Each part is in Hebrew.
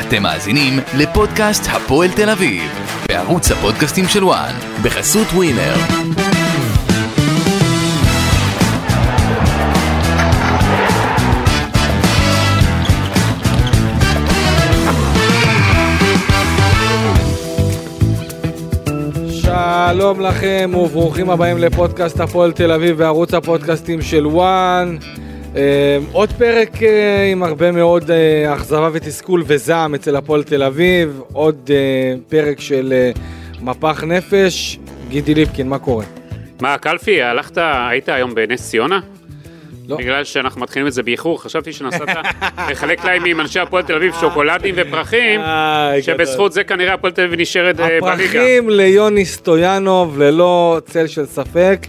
אתם מאזינים לפודקאסט הפועל תל אביב, בערוץ הפודקאסטים של וואן, בחסות ווינר. שלום לכם וברוכים הבאים לפודקאסט הפועל תל אביב בערוץ הפודקאסטים של וואן. אה, עוד פרק אה, עם הרבה מאוד אה, אכזבה ותסכול וזעם אצל הפועל תל אביב, עוד פרק של מפח נפש. גידי ליפקין, מה קורה? מה, קלפי, הלכת, היית היום בנס ציונה? לא. בגלל שאנחנו מתחילים את זה באיחור, חשבתי שנסעת לחלק להם עם אנשי הפועל תל אביב שוקולדים ופרחים, שבזכות זה כנראה הפועל תל אביב נשארת בליגה. הפרחים ליוני סטויאנוב ללא צל של ספק.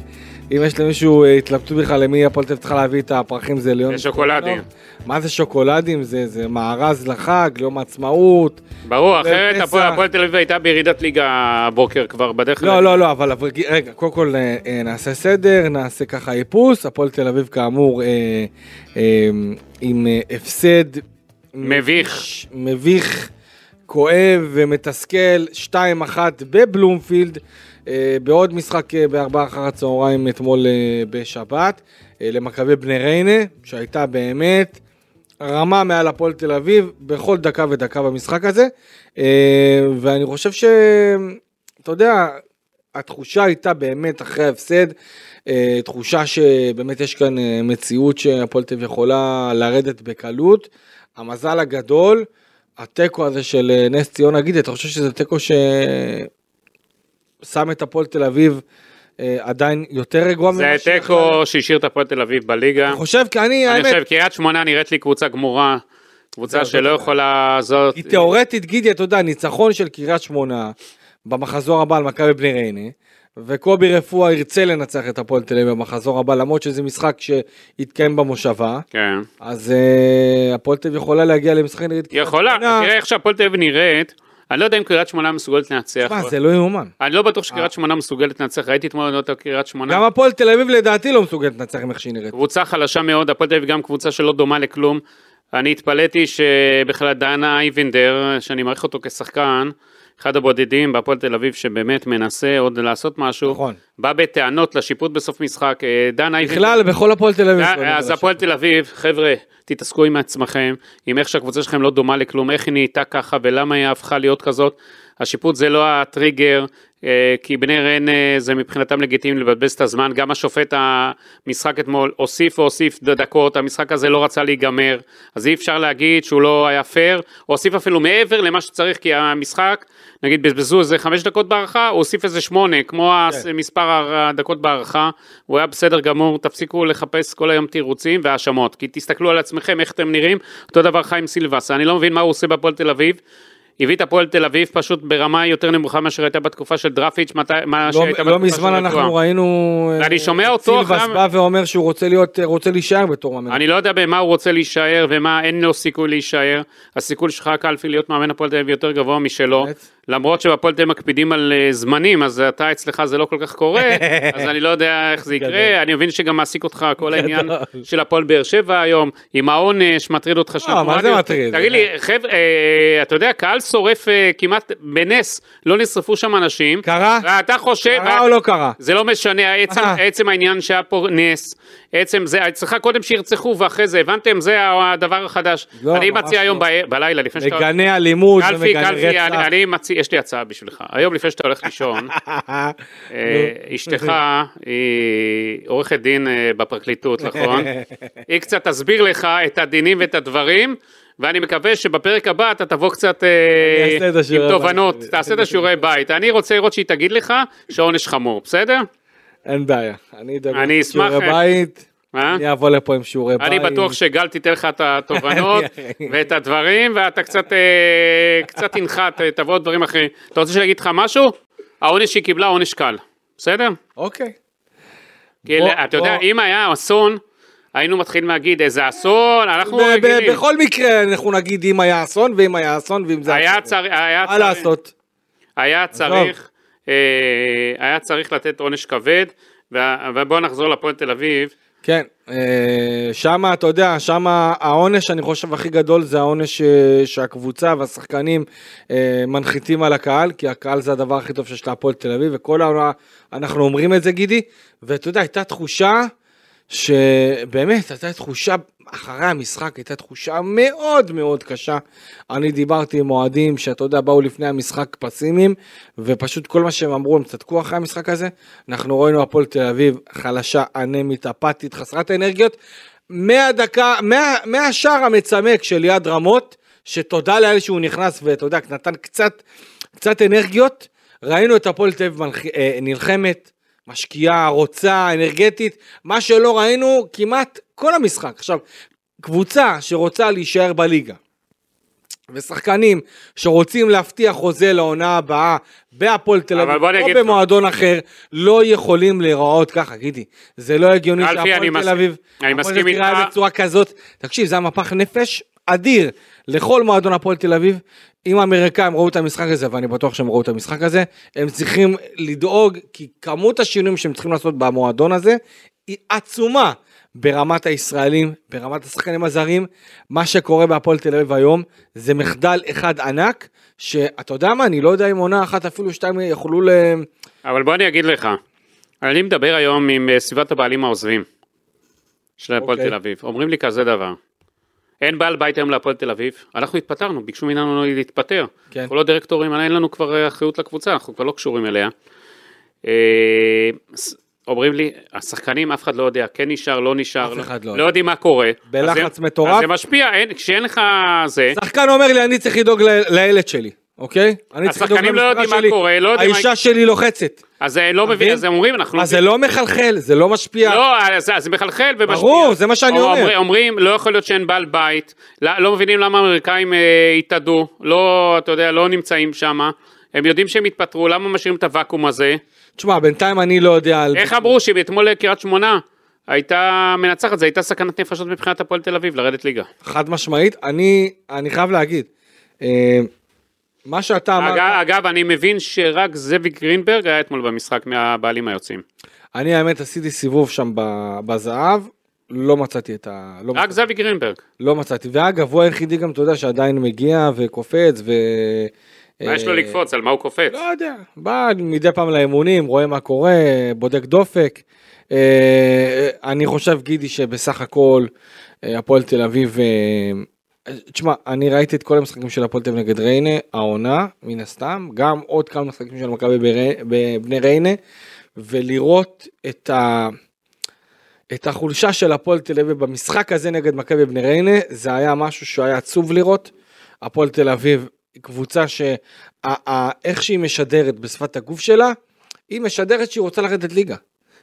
אם יש למישהו אה, התלבטות בכלל למי הפועל תל אביב צריכה להביא את הפרחים זה ליוני זה שוקולדים. מה זה שוקולדים? זה, זה מארז לחג, ליום העצמאות. ברור, אחרת. הפועל תל אביב הייתה בירידת ליגה הבוקר כבר בדרך לא, ל- לא, לא, אבל אבל רגע, קודם כל אה, אה, נעשה סדר, נעשה ככה איפוס. הפועל תל אביב כאמור עם הפסד מביך. מביך, כואב ומתסכל, 2-1 בבלומפילד, בעוד משחק אה, בארבעה אחר הצהריים אתמול אה, בשבת, אה, למכבי בני ריינה, שהייתה באמת רמה מעל הפועל תל אביב בכל דקה ודקה במשחק הזה, אה, ואני חושב ש... אתה יודע, התחושה הייתה באמת אחרי ההפסד, אה, תחושה שבאמת יש כאן אה, מציאות שהפועל תל אביב יכולה לרדת בקלות. המזל הגדול, התיקו הזה של אה, נס ציונה, גידי, אתה חושב שזה תיקו ששם את הפועל תל אביב אה, עדיין יותר רגוע זה ממה שיכלה? תיקו שהשאיר את הפועל תל אביב בליגה. אני חושב, כי אני, אני האמת, חושב, קריית שמונה נראית לי קבוצה גמורה, קבוצה זהו, שלא זה- יכולה זאת. כי תיאורטית, גידי, אתה יודע, ניצחון של קריית שמונה במחזור הבא על מכבי בני ריינה, וקובי רפואה ירצה לנצח את הפועל תל אביב במחזור הבא, למרות שזה משחק שיתקיים במושבה, כן. אז אה, הפועל תל אביב יכולה להגיע למשחק נגד קריית יכולה, שמונה. תראה איך שהפועל תל אביב נראית, אני לא יודע אם קריית שמונה מסוגלת לנצח. מה, זה לא יאומן. אני לא בטוח שקריית שמונה מסוגלת לנצח, ראיתי אתמול את קריית שמונה. גם הפועל תל אביב לדעתי לא מסוגלת לנצח עם איך שהיא נראית. קבוצה חלשה מאוד, הפועל תל אביב גם קבוצה שלא דומה לכלום. אני התפלאתי שבכלל דנה אייבנדר, שאני מעריך אותו כשחקן, אחד הבודדים בהפועל תל אביב שבאמת מנסה עוד לעשות משהו, נכון. בא בטענות לשיפוט בסוף משחק, אה, דן אייבנדר, בכלל, בכל הפועל תל אביב. אה, אז. הפועל תל אביב, חבר'ה, תתעסקו עם עצמכם, עם איך שהקבוצה שלכם לא דומה לכלום, איך היא נהייתה ככה ולמה היא הפכה להיות כזאת. השיפוט זה לא הטריגר, אה, כי בני רן אה, זה מבחינתם לגיטימי לבזבז את הזמן, גם השופט המשחק אתמול הוסיף והוסיף דקות, המשחק הזה לא רצה להיגמר, אז אי אפשר להגיד שהוא לא היה פייר, הוא הוסיף אפילו מעבר למה שצריך, כי המשחק, נגיד בזבזו איזה חמש דקות בהערכה, הוא הוסיף איזה שמונה, כמו כן. מספר הדקות בהערכה, הוא היה בסדר גמור, תפסיקו לחפש כל היום תירוצים והאשמות, כי תסתכלו על עצמכם, איך אתם נראים, אותו דבר חיים סילבס, אני לא מבין מה הוא עושה בהפועל תל אביב. הביא את הפועל תל אביב פשוט ברמה יותר נמוכה מאשר הייתה בתקופה של דרפיץ', מתי, מה לא- שהייתה לא בתקופה של מזמן אנחנו רטואה. ראינו... אה, ואני שומע אותו סילבס אחרי- בא ואומר שהוא רוצה להיות, רוצה להישאר בתור מאמן. אני לא יודע במה הוא רוצה להישאר ומה אין לו סיכוי להישאר. הסיכוי שלך קלפי להיות מאמן הפועל תל אביב יותר גבוה משלו. באמת? למרות שבפועל תל מקפידים על אה, זמנים, אז אתה אצלך זה לא כל כך קורה, אז אני לא יודע איך זה. יקרה. אני מבין שגם מעסיק אותך כל העניין. של הפועל באר שבע היום, עם העונש, מטריד אותך שנת לא, מה זה מטריד? תגיד לי, חבר'ה, אה, אתה יודע, קהל שורף אה, כמעט בנס, לא נשרפו שם אנשים. קרה? ואתה חושב... קרה או לא קרה? זה לא משנה, אה. עצם העניין שהיה פה נס, עצם זה, אצלך קודם שירצחו ואחרי זה, הבנתם? זה הדבר החדש. לא, אני מציע היום לא. ב- בלילה, לפני שאתה... מגנה אלימות קלפי, ומגנה קלפי, אני, רצח. אני מציע, יש לי הצעה בשבילך. היום לפני שאתה הולך לישון, אה, אשתך היא עורכת דין אה, בפרקליטות, נכון? היא קצת תסביר לך את הדינים ואת הדברים. ואני מקווה שבפרק הבא אתה תבוא קצת אה, אני עם תובנות. תעשה את השיעורי בית. אני רוצה לראות שהיא תגיד לך שהעונש חמור, בסדר? אין בעיה. אני אדאג אני אשמח, שיעורי אה, בית. מה? אני אבוא לפה עם שיעורי בית. אני בטוח שגל תיתן לך את התובנות ואת הדברים, ואתה קצת, אה, קצת תנחת, אה, תבוא דברים אחרים. אתה רוצה שאני אגיד לך משהו? העונש שהיא קיבלה עונש קל, בסדר? אוקיי. כי אתה יודע. אם היה אסון, היינו מתחילים להגיד איזה אסון, אנחנו רגילים. בכל מקרה אנחנו נגיד אם היה אסון ואם היה אסון ואם זה היה אסון. צריך, היה מה צריך, לעשות? היה צריך, אה, היה צריך לתת עונש כבד, ובואו נחזור לפועל תל אביב. כן, אה, שם אתה יודע, שם העונש אני חושב הכי גדול זה העונש אה, שהקבוצה והשחקנים אה, מנחיתים על הקהל, כי הקהל זה הדבר הכי טוב שיש להפועל תל אביב, וכל העונה אנחנו אומרים את זה גידי, ואתה יודע, הייתה תחושה שבאמת הייתה תחושה אחרי המשחק הייתה תחושה מאוד מאוד קשה. אני דיברתי עם אוהדים שאתה יודע באו לפני המשחק פסימיים ופשוט כל מה שהם אמרו הם צדקו אחרי המשחק הזה. אנחנו ראינו הפועל תל אביב חלשה, אנמית, אפתית, חסרת אנרגיות. מהדקה, מה, מהשער המצמק של יד רמות, שתודה לאל שהוא נכנס ואתה יודע נתן קצת, קצת אנרגיות. ראינו את הפועל תל אביב אה, נלחמת, משקיעה, רוצה, אנרגטית, מה שלא ראינו כמעט כל המשחק. עכשיו, קבוצה שרוצה להישאר בליגה, ושחקנים שרוצים להבטיח חוזה לעונה הבאה בהפועל תל אביב או במועדון אחר, לא יכולים להיראות ככה, גידי. זה לא הגיוני שהפועל תל אביב, אני מסכים איתך. בצורה כזאת. תקשיב, זה היה מפח נפש אדיר לכל מועדון הפועל תל אביב. אם האמריקאים ראו את המשחק הזה, ואני בטוח שהם ראו את המשחק הזה, הם צריכים לדאוג, כי כמות השינויים שהם צריכים לעשות במועדון הזה היא עצומה. ברמת הישראלים, ברמת השחקנים הזרים, מה שקורה בהפועל תל אביב היום זה מחדל אחד ענק, שאתה יודע מה, אני לא יודע אם עונה אחת אפילו שתיים יכולו ל... אבל בוא אני אגיד לך, אני מדבר היום עם אה, סביבת הבעלים העוזבים של הפועל okay. אוקיי. תל אביב, אומרים לי כזה דבר, אין בעל בית היום להפועל תל אביב, אנחנו התפטרנו, ביקשו מאיתנו להתפטר, כן. אנחנו לא דירקטורים, אין לנו כבר אה, אחריות לקבוצה, אנחנו כבר לא קשורים אליה. אה, אומרים לי, השחקנים אף אחד לא יודע, כן נשאר, לא נשאר, אחד לא, לא יודעים מה קורה. בלחץ מטורף. אז זה משפיע, אין, כשאין לך זה... שחקן אומר לי, אני צריך לדאוג לילד שלי, אוקיי? אני צריך לדאוג השחקנים לא יודעים מה קורה, לא יודעים... האישה שלי לוחצת. אז לא מבין, אז הם אומרים, אנחנו... לא אז זה לא מחלחל, זה לא משפיע. לא, זה מחלחל ומשפיע. ברור, זה מה שאני אומר. אומרים, לא יכול להיות שאין בעל בית, לא, לא מבינים למה האמריקאים אה, התאדו, לא, אתה יודע, לא נמצאים שם. הם יודעים שהם התפטרו, למה משאירים את הוואקום הזה? תשמע, בינתיים אני לא יודע על... איך אמרו שאתמול קריית שמונה הייתה מנצחת, זו הייתה סכנת נפשות מבחינת הפועל תל אביב, לרדת ליגה. חד משמעית, אני, אני חייב להגיד, אה, מה שאתה אמרת... אגב, אגב, אני מבין שרק זאביק גרינברג היה אתמול במשחק מהבעלים היוצאים. אני האמת עשיתי סיבוב שם בזהב, לא מצאתי את ה... לא רק זאביק גרינברג. לא מצאתי, ואגב, הוא היחידי גם, אתה יודע, שעדיין מגיע וקופץ ו... מה יש לו לקפוץ? על מה הוא קופץ? לא יודע, בא מדי פעם לאימונים, רואה מה קורה, בודק דופק. אה, אני חושב, גידי, שבסך הכל אה, הפועל תל אביב, אה, תשמע, אני ראיתי את כל המשחקים של הפועל תל נגד ריינה, העונה, מן הסתם, גם עוד כמה משחקים של מכבי בבני ריינה, ולראות את ה... את החולשה של הפועל תל אביב במשחק הזה נגד מכבי בני ריינה, זה היה משהו שהיה עצוב לראות. הפועל תל אביב קבוצה שאיך שהיא משדרת בשפת הגוף שלה, היא משדרת שהיא רוצה לרדת ליגה.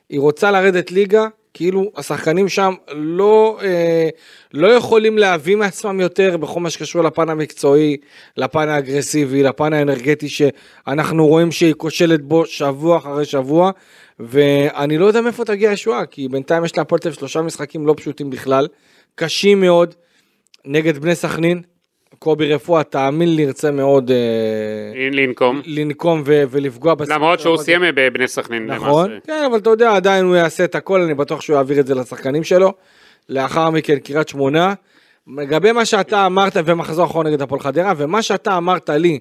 היא רוצה לרדת ליגה, כאילו השחקנים שם לא, אה, לא יכולים להביא מעצמם יותר בכל מה שקשור לפן המקצועי, לפן האגרסיבי, לפן האנרגטי שאנחנו רואים שהיא כושלת בו שבוע אחרי שבוע, ואני לא יודע מאיפה תגיע הישועה, כי בינתיים יש להפועל תל שלושה משחקים לא פשוטים בכלל, קשים מאוד, נגד בני סכנין, קובי רפואה, תאמין לי, ירצה מאוד אה, לנקום, לנקום ו- ולפגוע בסיפור. למרות שהוא סיים בבני סכנין נכון, למעשה. כן, אבל אתה יודע, עדיין הוא יעשה את הכל, אני בטוח שהוא יעביר את זה לשחקנים שלו. לאחר מכן, קריית שמונה. לגבי מה שאתה אמרת, ומחזור אחרון נגד הפועל חדרה, ומה שאתה אמרת לי,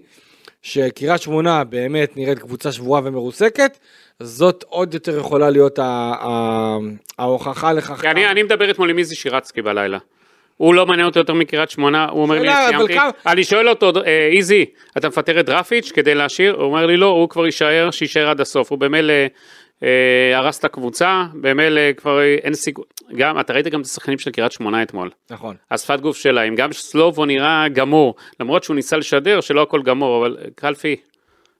שקריית שמונה באמת נראית קבוצה שבורה ומרוסקת, זאת עוד יותר יכולה להיות ההוכחה לכך. אני, אני מדבר אתמול עם איזי שירצקי בלילה. הוא לא מעניין אותו יותר מקריית שמונה, הוא אומר לי, סיימתי, אני שואל אותו, אה, איזי, אתה מפטר את דרפיץ' כדי להשאיר? הוא אומר לי, לא, הוא כבר יישאר, שיישאר עד הסוף, הוא במילא אה, הרס את הקבוצה, במילא כבר אין סיכוי, גם, אתה ראית גם את השחקנים של קריית שמונה אתמול. נכון. השפת גוף שלהם, גם סלובו נראה גמור, למרות שהוא ניסה לשדר שלא הכל גמור, אבל קלפי,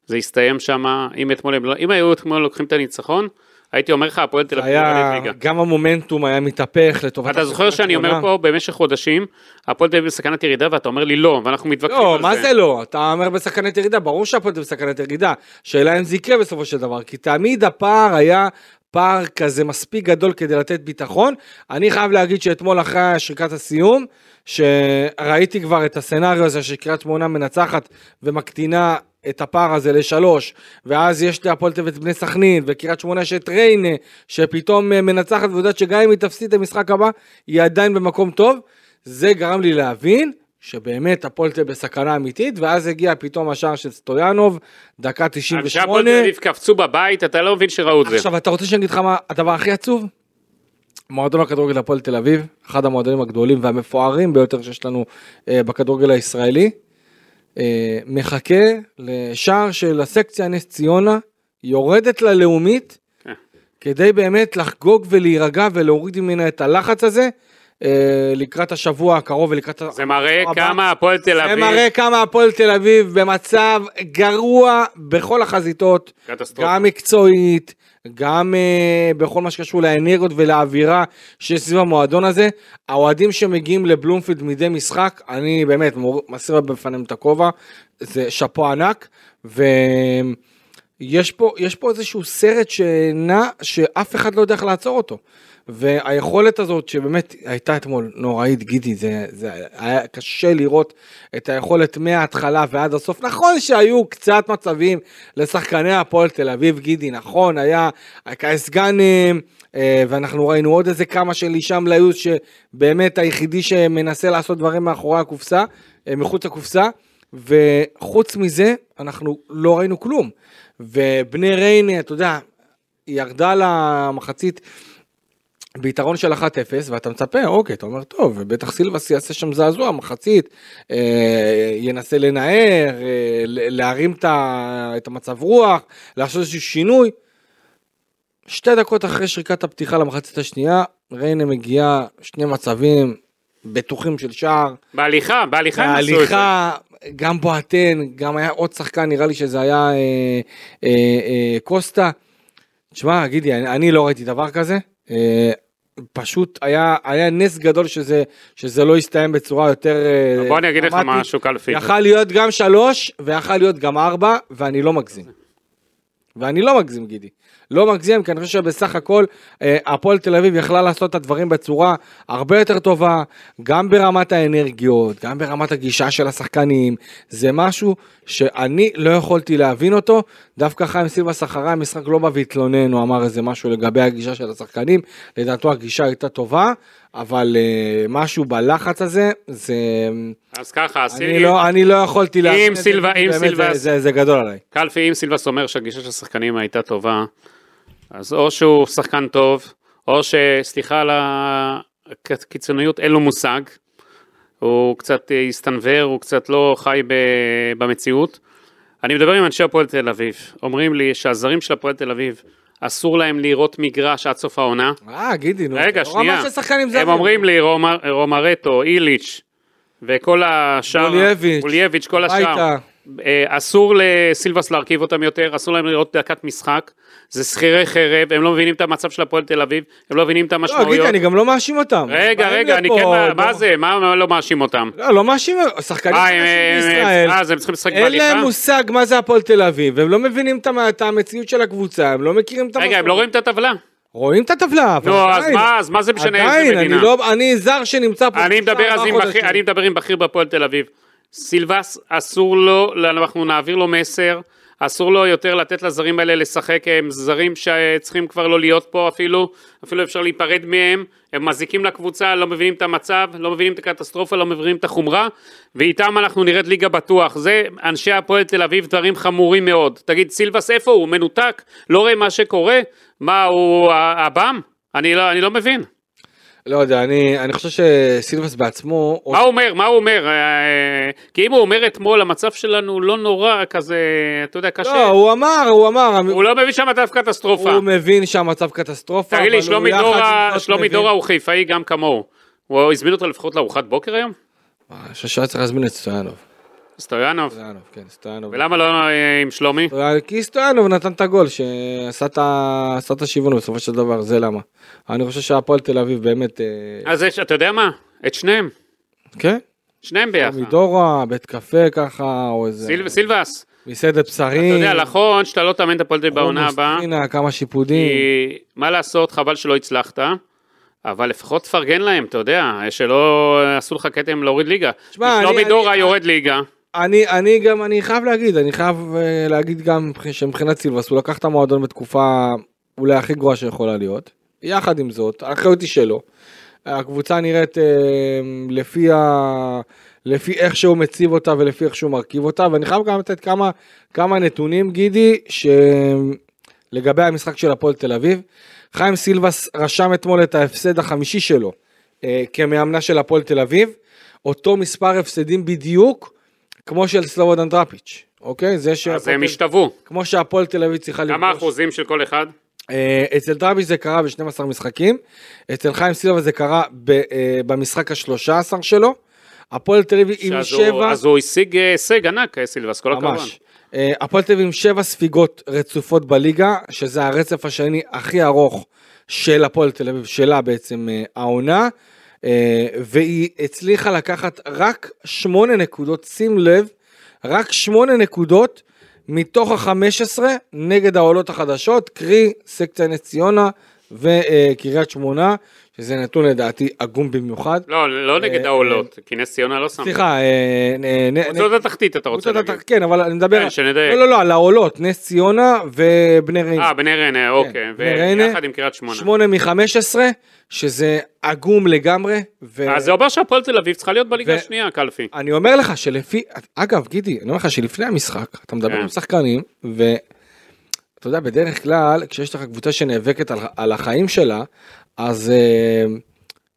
זה הסתיים שם, אם אתמול, לא- אם היו אתמול לוקחים את הניצחון, הייתי אומר לך, הפועל תל אביב היה, גם המומנטום היה מתהפך לטובת... אתה זוכר שאני אומר פה במשך חודשים, הפועל תל אביב בסכנת ירידה, ואתה אומר לי לא, ואנחנו מתווכחים לא, על זה. לא, מה זה לא? אתה אומר בסכנת ירידה, ברור שהפועל תל אביב בסכנת ירידה. שאלה אם זה יקרה בסופו של דבר, כי תמיד הפער היה פער כזה מספיק גדול כדי לתת ביטחון. אני חייב להגיד שאתמול אחרי שריקת הסיום, שראיתי כבר את הסצנריו הזה שקריית שמונה מנצחת ומקטינה את הפער הזה לשלוש, ואז יש להפועל תל אביב את בני סכנין, וקריית שמונה יש את ריינה, שפתאום אה, מנצחת ויודעת שגם אם היא תפסיד את המשחק הבא, היא עדיין במקום טוב, זה גרם לי להבין שבאמת הפועל תל אביב בסכנה אמיתית, ואז הגיע פתאום השער של סטויאנוב, דקה אנשי 98. הפועל תל אביב קפצו בבית, אתה לא מבין שראו את זה. עכשיו, אתה רוצה שאני אגיד לך מה הדבר הכי עצוב? מועדון הכדורגל הפועל תל אביב, אחד המועדונים הגדולים והמפוארים ביותר שיש לנו אה, בכדורגל הישראלי, אה, מחכה לשער של הסקציה נס ציונה, יורדת ללאומית, כן. כדי באמת לחגוג ולהירגע ולהוריד ממנה את הלחץ הזה, אה, לקראת השבוע הקרוב ולקראת... זה מראה הבא. כמה הפועל תל זה אביב, מראה כמה הפועל תל אביב במצב גרוע בכל החזיתות, קטסטרופה. גם מקצועית, גם uh, בכל מה שקשור לאנרגיות ולאווירה שיש סביב המועדון הזה. האוהדים שמגיעים לבלומפילד מדי משחק, אני באמת מסיר בפניהם את הכובע, זה שאפו ענק, ויש פה, פה איזשהו סרט שנע, שאף אחד לא יודע איך לעצור אותו. והיכולת הזאת שבאמת הייתה אתמול נוראית גידי זה, זה היה קשה לראות את היכולת מההתחלה ועד הסוף. נכון שהיו קצת מצבים לשחקני הפועל תל אביב גידי נכון היה סגן אה, ואנחנו ראינו עוד איזה כמה של הישאם ליוז שבאמת היחידי שמנסה לעשות דברים מאחורי הקופסה אה, מחוץ לקופסה וחוץ מזה אנחנו לא ראינו כלום. ובני ריינה אתה יודע ירדה למחצית ביתרון של 1-0 ואתה מצפה אוקיי אתה אומר טוב בטח סילבס יעשה שם זעזוע מחצית אה, ינסה לנער אה, להרים את, המצב רוח לעשות איזשהו שינוי. שתי דקות אחרי שריקת הפתיחה למחצית השנייה ריינה מגיעה שני מצבים בטוחים של שער בהליכה, בהליכה הם עשו את זה. ההליכה, גם בועטן, גם היה עוד שחקן, נראה לי שזה היה אה, אה, אה, קוסטה. תשמע, גידי, אני, אני לא ראיתי דבר כזה. פשוט היה, היה נס גדול שזה, שזה לא הסתיים בצורה יותר אה, בוא אני אגיד לך דרמטית. משהו קלפי. יכל להיות גם שלוש, ויכל להיות גם ארבע, ואני לא מגזים. ואני לא מגזים גידי. לא מגזים, כי אני חושב שבסך הכל אה, הפועל תל אביב יכלה לעשות את הדברים בצורה הרבה יותר טובה, גם ברמת האנרגיות, גם ברמת הגישה של השחקנים. זה משהו שאני לא יכולתי להבין אותו. דווקא חיים סילבס אחרי המשחק לא בא והתלונן, הוא אמר איזה משהו לגבי הגישה של השחקנים. לדעתו הגישה הייתה טובה, אבל אה, משהו בלחץ הזה, זה... אז ככה, אני לא, אני לא יכולתי להבין את זה, אם באמת, סילבס- זה, זה, זה גדול עליי. קלפי, אם סילבס אומר שהגישה של השחקנים הייתה טובה, אז או שהוא שחקן טוב, או שסליחה על הקיצוניות, אין לו מושג. הוא קצת הסתנוור, הוא קצת לא חי ב- במציאות. אני מדבר עם אנשי הפועל תל אביב, אומרים לי שהזרים של הפועל תל אביב, אסור להם לראות מגרש עד סוף העונה. אה, גידי, נו. רגע, שנייה. הם אומרים לי, רומר- רומרטו, איליץ', וכל השאר, אולייביץ', כל השאר, אסור לסילבס להרכיב אותם יותר, אסור להם לראות דקת משחק, זה שכירי חרב, הם לא מבינים את המצב של הפועל תל אביב, הם לא מבינים את לא, המשמעויות. גידי, אני גם לא מאשים אותם. רגע, רגע, אני כן, מה- לא- זה, מה לא מאשים אותם? לא, לא מאשים, שחקנים אה, הם- הם- בישראל. אה, אז הם צריכים לשחק אין להם? מושג מה זה הפועל תל אביב, והם לא מבינים את המ- את המציאות של הקבוצה, הם לא מכירים את רגע, הם. לא רואים את הטבלה. רואים את הטבלה, אבל אז עדיין- מה, אז מה זה משנה איזה עדיין, מדינה? לא, אני זר שנמצא פה. אני מדבר אז עם בכיר, בהפועל תל אביב. סילבס, אסור לו, אנחנו נעביר לו מסר, אסור לו יותר לתת לזרים האלה לשחק, הם זרים שצריכים כבר לא להיות פה אפילו, אפילו אפשר להיפרד מהם, הם מזיקים לקבוצה, לא מבינים את המצב, לא מבינים את הקטסטרופה, לא מבינים את החומרה, ואיתם אנחנו נרד ליגה בטוח. זה אנשי הפועל תל אביב, דברים חמורים מאוד. תגיד, סילבס איפה הוא? מנותק? לא רואה מה שקורה? מה, הוא עב"ם? אני לא, אני לא מבין. לא יודע, אני אני חושב שסילבס בעצמו... מה הוא אומר? מה הוא אומר? אה, כי אם הוא אומר אתמול, המצב שלנו לא נורא כזה, אתה יודע, קשה. לא, הוא אמר, הוא אמר, הוא לא מבין שהמצב קטסטרופה. הוא מבין שהמצב קטסטרופה, תגיד לי, שלומי דורה, שלומי דורה הוא חיפאי גם כמוהו. הוא הזמין אותו לפחות לארוחת בוקר היום? אני חושב שהיה צריך להזמין את סטויאנוב. סטויאנוב. סטויאנוב, כן, סטויאנוב. ולמה לא אה, עם שלומי? כי סטויאנוב נתן את הגול שעשה את השיוון בסופו של דבר, זה למה. אני חושב שהפועל תל אביב באמת, אה, אז יש, אתה יודע מה? את שניהם. כן, שניהם ביחד. מדורה, בית קפה ככה, או איזה סיל- סילבס, מסעדת אתה בשרים. יודע, נכון שאתה לא תאמן את הפועל תל אביב בעונה הבאה. טחינה, כמה שיפודים. כי מה לעשות, חבל שלא הצלחת. אבל לפחות תפרגן להם, אתה יודע, שלא עשו לך כתם להוריד ליגה. שמע, שלומי דורה יורד ליגה. אני, אני גם, אני חייב להגיד, אני חייב אה, להגיד גם שמבחינת סילבס הוא לקח את המועדון בתקופה אולי הכי גרועה שיכולה להיות. יחד עם זאת, האחריות היא שלו. הקבוצה נראית אה, לפי, ה... לפי איך שהוא מציב אותה ולפי איך שהוא מרכיב אותה, ואני חייב גם לתת כמה, כמה נתונים, גידי, שלגבי המשחק של הפועל תל אביב. חיים סילבס רשם אתמול את ההפסד החמישי שלו אה, כמאמנה של הפועל תל אביב, אותו מספר הפסדים בדיוק כמו של סלובודן דראפיץ', אוקיי? זה אז שהפועל הם השתוו. כמו שהפועל תל אביב צריכה כמה אחוזים של כל אחד? אה, אצל דראביץ' זה קרה ב-12 משחקים, אצל חיים סילבה זה קרה ב- אה, במשחק ה-13 שלו, הפועל תל אביב עם שבע, אז הוא השיג אה, הישג ענק, סילבס, כל הכבוד. ממש, הפועל תל אביב עם שבע ספיגות רצופות בליגה, שזה הרצף השני הכי ארוך של הפועל תל אביב, שלה בעצם העונה, אה, והיא הצליחה לקחת רק שמונה נקודות, שים לב, רק שמונה נקודות מתוך ה-15 נגד העולות החדשות, קרי סקציה נס ציונה וקריית שמונה, שזה נתון לדעתי עגום במיוחד. לא, לא נגד אה, העולות, כי נס ציונה לא שם. סליחה, אה, קבוצות התחתית אתה רוצה להגיד. כן, אבל אני מדבר... כן, שנדייק. לא, לא, לא, על העולות, נס ציונה ובני ריינה. אה, בני ריינה, אוקיי. בני ריינה. ויחד עם קריית שמונה. שמונה מ-15, שזה עגום לגמרי. אז זה אומר שהפועל תל אביב צריכה להיות בליגה השנייה, קלפי. אני אומר לך שלפי, אגב, גידי, אני אומר לך שלפני המשחק, אתה מדבר כן. עם שחקנים, ואתה יודע, בדרך כלל, כשיש לך קבוצה שנאבקת על, על החיים שלה, אז uh,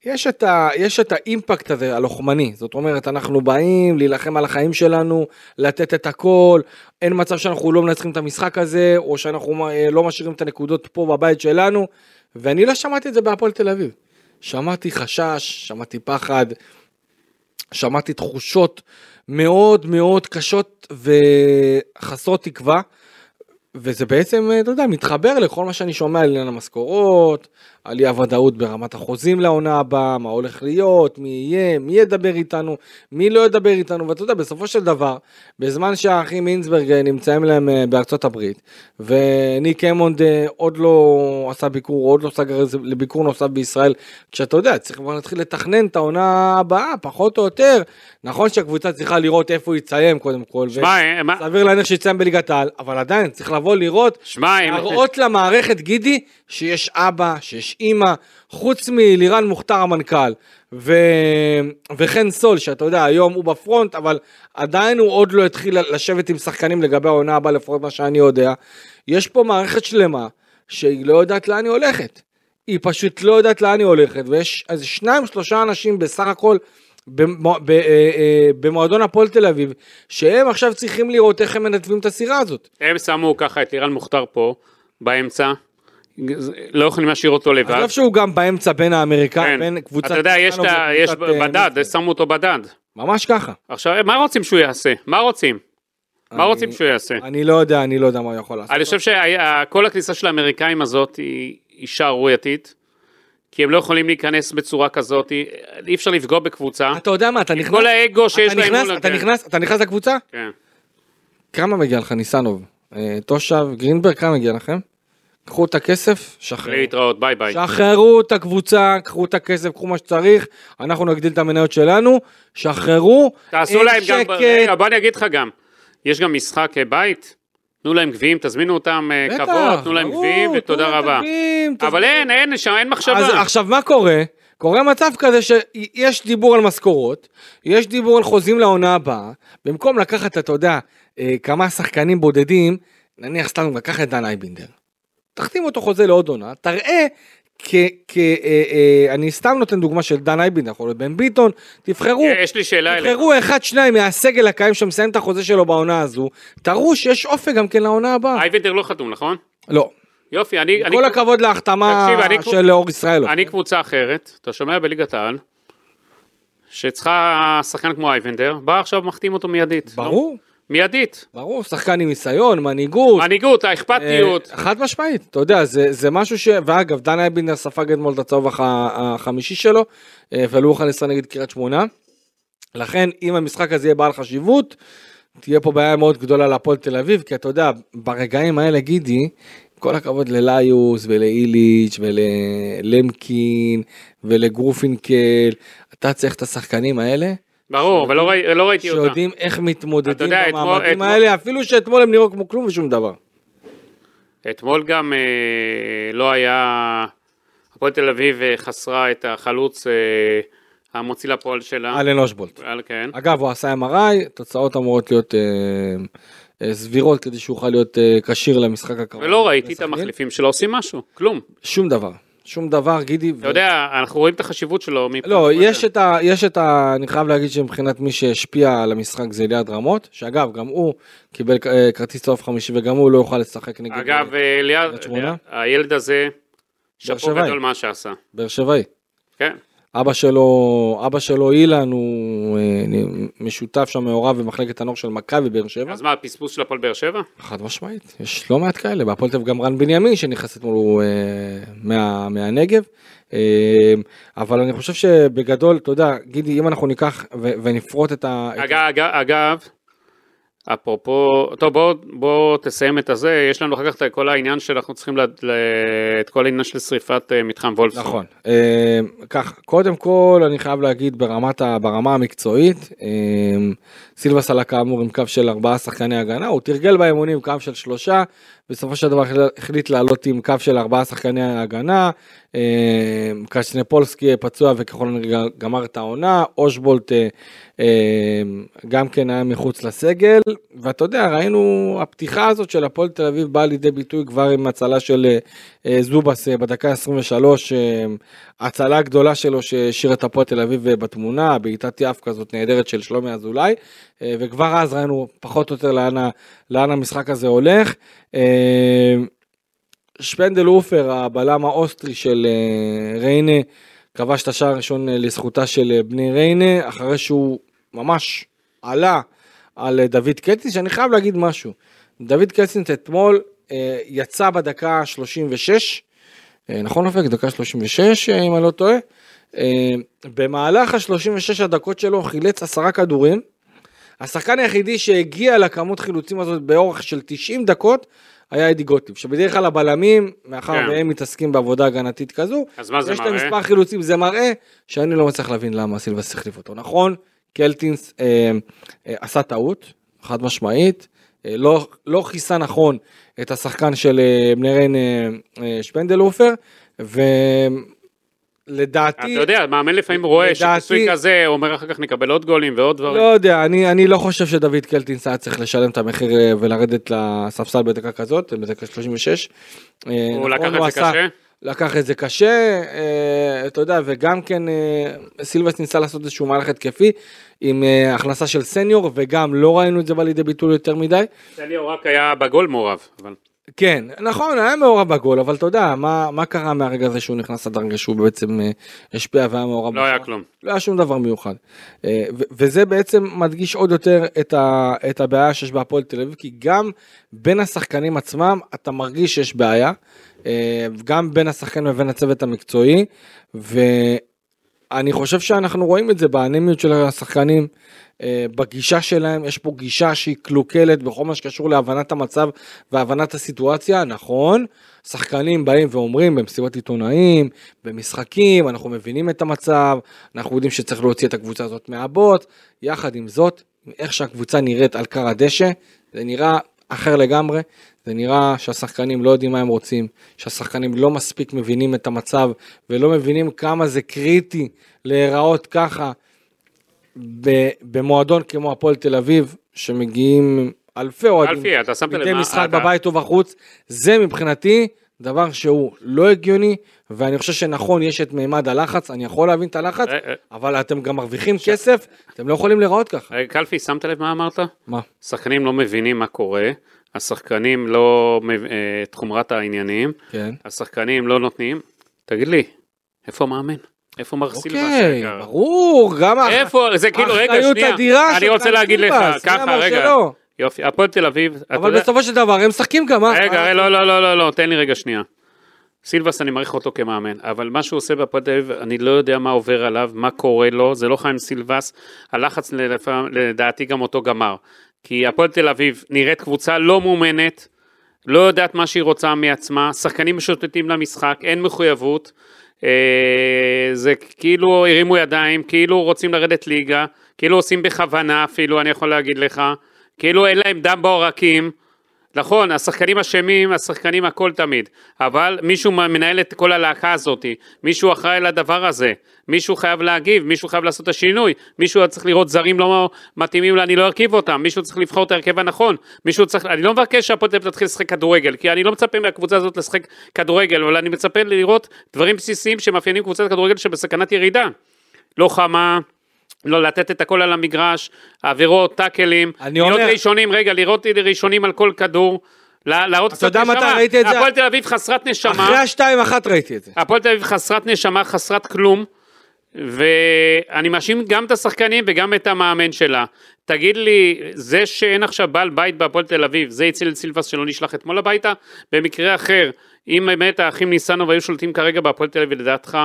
יש, את ה, יש את האימפקט הזה הלוחמני, זאת אומרת, אנחנו באים להילחם על החיים שלנו, לתת את הכל, אין מצב שאנחנו לא מנצחים את המשחק הזה, או שאנחנו uh, לא משאירים את הנקודות פה בבית שלנו, ואני לא שמעתי את זה בהפועל תל אביב. שמעתי חשש, שמעתי פחד, שמעתי תחושות מאוד מאוד קשות וחסרות תקווה. וזה בעצם, אתה יודע, מתחבר לכל מה שאני שומע על עניין המשכורות, על אי הוודאות ברמת החוזים לעונה הבאה, מה הולך להיות, מי יהיה, מי ידבר איתנו, מי לא ידבר איתנו, ואתה יודע, בסופו של דבר, בזמן שהאחים אינסברג אה, נמצאים להם אה, בארצות הברית, וניק אמונד אה, עוד לא עשה ביקור, עוד לא סגר לביקור נוסף בישראל, כשאתה יודע, צריך כבר להתחיל לתכנן את העונה הבאה, פחות או יותר. נכון שהקבוצה צריכה לראות איפה הוא יסיים קודם כל, שמע, אה, מה- סביר להניח שיסיים בליגת העל, אבל עדיין צריך לבוא לראות, להראות למערכת גידי שיש אבא, שיש אימא, חוץ מלירן מוכתר המנכ"ל, ו... וחן סול, שאתה יודע, היום הוא בפרונט, אבל עדיין הוא עוד לא התחיל לשבת עם שחקנים לגבי העונה הבאה, לפחות מה שאני יודע. יש פה מערכת שלמה שהיא לא יודעת לאן היא הולכת. היא פשוט לא יודעת לאן היא הולכת, ויש איזה שניים שלושה אנשים בסך הכל במו- ב- אה, אה, במועדון הפועל תל אביב, שהם עכשיו צריכים לראות איך הם מנתבים את הסירה הזאת. הם שמו ככה את לירן מוכתר פה, באמצע. לא יכולים להשאיר אותו לבד. עזוב שהוא גם באמצע בין האמריקאים, כן. בין קבוצת... אתה יודע, יש ה- יש אה, בדד. שמו אותו בדד. ממש ככה. עכשיו, מה רוצים שהוא יעשה? מה רוצים? מה אני- רוצים שהוא יעשה? אני לא יודע, אני לא יודע מה הוא יכול לעשות. אני חושב שכל הכניסה של האמריקאים הזאת היא היא שערורייתית, כי הם לא יכולים להיכנס בצורה כזאת, אי אפשר לפגוע בקבוצה. אתה יודע מה, אתה נכנס... כל האגו שיש להם נכנס- מול- אתה. נכנס, אתה נכנס לקבוצה? כן. כמה מגיע לך ניסנוב? אה, תושב גרינברג, כמה מגיע לכם? קחו את הכסף, שחררו. להתראות, ביי ביי. שחררו את הקבוצה, קחו את הכסף, קחו מה שצריך, אנחנו נגדיל את המניות שלנו, שחררו, תעשו להם גם. רגע, בוא אני אגיד לך גם, יש גם משחק אה, בית, תנו להם גביעים, תזמינו אותם אה, כבוד, תנו להם גביעים ותודה רבה. אבל. אין, אין שם, אין אז מחשבה. עכשיו מה קורה? קורה מצב כזה שיש דיבור על משכורות, יש דיבור על חוזים לעונה הבאה, במקום לקחת, אתה יודע, אה, כמה שחקנים בודדים, נניח סתם לקח את דן אייבינדר. תחתים אותו חוזה לעוד עונה, תראה, כ... כ אה, אה, אני סתם נותן דוגמה של דן אייבינדר, יכול להיות בן ביטון, תבחרו, אה, יש לי שאלה אליך. תבחרו אחד שניים מהסגל הקיים שמסיים את החוזה שלו בעונה הזו, תראו שיש אופק גם כן לעונה הבאה. אייבנדר לא חתום, נכון? לא, יופי, אני... אני- כל הכבוד להחתמה תקשיב, אני- של אור ישראלוב. אני קבוצה אחרת, אתה שומע בליגת העל, שצריכה שחקן כמו אייבנדר, בא עכשיו מחתים אותו מיידית. ברור. לא? מיידית. ברור, שחקן עם ניסיון, מנהיגות. מנהיגות, האכפתיות. אה, חד משמעית, אתה יודע, זה, זה משהו ש... ואגב, דן אייבינדר ספג אתמול את הצהוב הח... החמישי שלו, אה, ולא יוכל לנסוע נגד קריית שמונה. לכן, אם המשחק הזה יהיה בעל חשיבות, תהיה פה בעיה מאוד גדולה להפועל תל אביב, כי אתה יודע, ברגעים האלה, גידי, כל הכבוד לליוס ולאיליץ' וללמקין ולגרופינקל, אתה צריך את השחקנים האלה ברור, אבל לא לא ראיתי אותה. שיודעים איך מתמודדים יודע, אתמול- במעמדים אתמול- האלה, אפילו שאתמול הם נראו כמו כלום ושום דבר. אתמול גם אה, לא היה, הפועל תל אביב אה, חסרה את החלוץ אה, המוציא לפועל שלה. אלן אושבולט. על כן. אגב, הוא עשה MRI, תוצאות אמורות להיות אה, אה, סבירות כדי שהוא יוכל להיות אה, כשיר למשחק הקרוב. ולא ראיתי את. המחליפים שלו עושים משהו, כלום. שום דבר. שום דבר, גידי. אתה יודע, אנחנו רואים את החשיבות שלו. לא, יש את ה... יש את ה... אני חייב להגיד שמבחינת מי שהשפיע על המשחק זה ליעד רמות, שאגב, גם הוא קיבל אה, כרטיס צהוב חמישי וגם הוא לא יוכל לשחק נגד אגב, אה, שמונה? הילד הזה, שאפו. גדול מה שעשה. באר שבעי. כן. אבא שלו, אבא שלו אילן הוא אה, משותף שם מעורב במחלקת הנוער של מכבי באר שבע. אז מה, הפספוס של הפועל באר שבע? חד משמעית, יש לא מעט כאלה, בהפועל תל גם רן בנימין שנכנס אתמול אה, מה, מהנגב, אה, אבל אני חושב שבגדול, אתה יודע, גידי, אם אנחנו ניקח ו- ונפרוט את ה... אגב, אגב, אגב, אפרופו, טוב בוא, בוא תסיים את הזה, יש לנו אחר כך את כל העניין שאנחנו צריכים, ל, ל, את כל העניין של שריפת אה, מתחם וולפסון. נכון, אה, כך, קודם כל אני חייב להגיד ברמת ה, ברמה המקצועית, אה, סילבס עלה כאמור עם קו של ארבעה שחקני הגנה, הוא תרגל באימונים קו של שלושה, בסופו של דבר החל- החליט לעלות עם קו של ארבעה שחקני הגנה, אה, קצ'נפולסקי פצוע וככל הנראה גמר את העונה, אושבולט אה, אה, גם כן היה מחוץ לסגל, ואתה יודע, ראינו הפתיחה הזאת של הפועל תל אביב באה לידי ביטוי כבר עם הצלה של אה, אה, זובס אה, בדקה 23, אה, הצלה גדולה שלו שהשאיר את הפועל תל אביב אה, בתמונה, בעיטת יף כזאת נהדרת של שלומי אזולאי, אה, וכבר אז ראינו פחות או יותר לאן, לאן המשחק הזה הולך. אה, שפנדלהופר, הבלם האוסטרי של אה, ריינה, כבש את השער הראשון אה, לזכותה של בני ריינה, אחרי שהוא ממש עלה על דוד קלטינס, שאני חייב להגיד משהו. דוד קלטינס אתמול יצא בדקה 36, אה, נכון אופק? דקה 36 אה, אם אני לא טועה. במהלך ה-36 הדקות שלו חילץ עשרה כדורים. השחקן היחידי שהגיע לכמות חילוצים הזאת באורך של 90 דקות היה אדי גוטליב, שבדרך כלל הבלמים, מאחר כן. והם מתעסקים בעבודה הגנתית כזו, אז מה זה יש להם מראה? מספר חילוצים, זה מראה שאני לא מצליח להבין למה סילבס החליף אותו. נכון, קלטינס אה, אה, עשה טעות, חד משמעית, אה, לא, לא כיסה נכון את השחקן של אה, בני ריין אה, אה, שפנדלופר, ולדעתי... אתה יודע, מאמן לפעמים רואה לדעתי- שכיסוי כזה, אומר אחר כך נקבל עוד גולים ועוד דברים. לא יודע, אני, אני לא חושב שדוד קלטינס היה צריך לשלם את המחיר אה, ולרדת לספסל בדקה כזאת, בדקה 36. אה, הוא נכון, לקח את זה עשה- קשה? לקח את זה קשה, אה, אתה יודע, וגם כן אה, סילבס ניסה לעשות איזשהו מהלך התקפי עם אה, הכנסה של סניור, וגם לא ראינו את זה בא לידי ביטוי יותר מדי. סניור רק היה בגול מעורב, אבל... כן, נכון, היה מעורב בגול, אבל אתה יודע, מה, מה קרה מהרגע הזה שהוא נכנס לדרגה שהוא בעצם אה, השפיע והיה מעורב? לא היה בשער? כלום. לא היה שום דבר מיוחד. אה, וזה בעצם מדגיש עוד יותר את, ה- את הבעיה שיש בהפועל תל אביב, כי גם בין השחקנים עצמם אתה מרגיש שיש בעיה, אה, גם בין השחקן ובין הצוות המקצועי, ואני חושב שאנחנו רואים את זה באנמיות של השחקנים, בגישה שלהם, יש פה גישה שהיא קלוקלת בכל מה שקשור להבנת המצב והבנת הסיטואציה, נכון, שחקנים באים ואומרים במסיבת עיתונאים, במשחקים, אנחנו מבינים את המצב, אנחנו יודעים שצריך להוציא את הקבוצה הזאת מהבוט, יחד עם זאת, איך שהקבוצה נראית על כר הדשא, זה נראה אחר לגמרי, זה נראה שהשחקנים לא יודעים מה הם רוצים, שהשחקנים לא מספיק מבינים את המצב ולא מבינים כמה זה קריטי להיראות ככה במועדון כמו הפועל תל אביב, שמגיעים אלפי אוהדים, אלפי, אתה שמת לב מדי משחק אתה- בבית ובחוץ, זה מבחינתי דבר שהוא לא הגיוני, ואני חושב שנכון, יש את מימד הלחץ, אני יכול להבין את הלחץ, אה, אה. אבל אתם גם מרוויחים כסף, אתם לא יכולים להיראות ככה. רגע, קלפי, שמת לב מה אמרת? מה? שחקנים לא מבינים מה קורה, השחקנים לא אה, את חומרת העניינים, כן. השחקנים לא נותנים. תגיד לי, איפה המאמן? איפה מר סילבס אוקיי? ברור, גם איפה, זה כאילו, רגע, האחריות שנייה, אדירה אני של רוצה חיים להגיד לך, סילבס, ככה, רגע, שלא? יופי, הפועל תל אביב, אתה אבל יודע- בסופו של דבר הם משחקים גם, אה? רגע, לא, לא, לא, לא, לא, תן לי רגע שנייה. סילבס, אני מעריך אותו כמאמן, אבל מה שהוא עושה בהפועל תל אביב, אני לא יודע מה עובר עליו, מה קורה לו, זה לא חיים סילבס, הלחץ לדעתי גם אותו גמר. כי הפועל תל אביב נראית קבוצה לא מאומנת, לא יודעת מה שהיא רוצה מעצמה, שחקנים משוטטים למשחק, אין מחויבות, זה כאילו הרימו ידיים, כאילו רוצים לרדת ליגה, כאילו עושים בכוונה אפילו, אני יכול להגיד לך, כאילו אין להם דם בעורקים. נכון, השחקנים אשמים, השחקנים הכל תמיד, אבל מישהו מנהל את כל הלהקה הזאת, מישהו אחראי לדבר הזה, מישהו חייב להגיב, מישהו חייב לעשות את השינוי, מישהו צריך לראות זרים לא מתאימים לה, אני לא ארכיב אותם, מישהו צריך לבחור את ההרכב הנכון, מישהו צריך, אני לא מבקש שהפועל תתחיל לשחק כדורגל, כי אני לא מצפה מהקבוצה הזאת לשחק כדורגל, אבל אני מצפה לראות דברים בסיסיים שמאפיינים קבוצת כדורגל שבסכנת ירידה. לא חמה, לא לתת את הכל על המגרש, עבירות, טאקלים, להיות אומר- ראשונים, רגע, לראות ראשונים על כל כדור, לה- להראות קצת יודע נשמה. מתי ראיתי את זה? הפועל תל אביב חסרת נשמה. אחרי השתיים אחת ראיתי את זה. הפועל תל אביב חסרת נשמה, חסרת כלום, ואני מאשים גם את השחקנים וגם את המאמן שלה. תגיד לי, זה שאין עכשיו בעל בית בהפועל תל אביב, זה הציל את סילבס שלא נשלח אתמול הביתה? במקרה אחר, אם באמת האחים ניסנוב היו שולטים כרגע בהפועל תל אביב, לדעתך,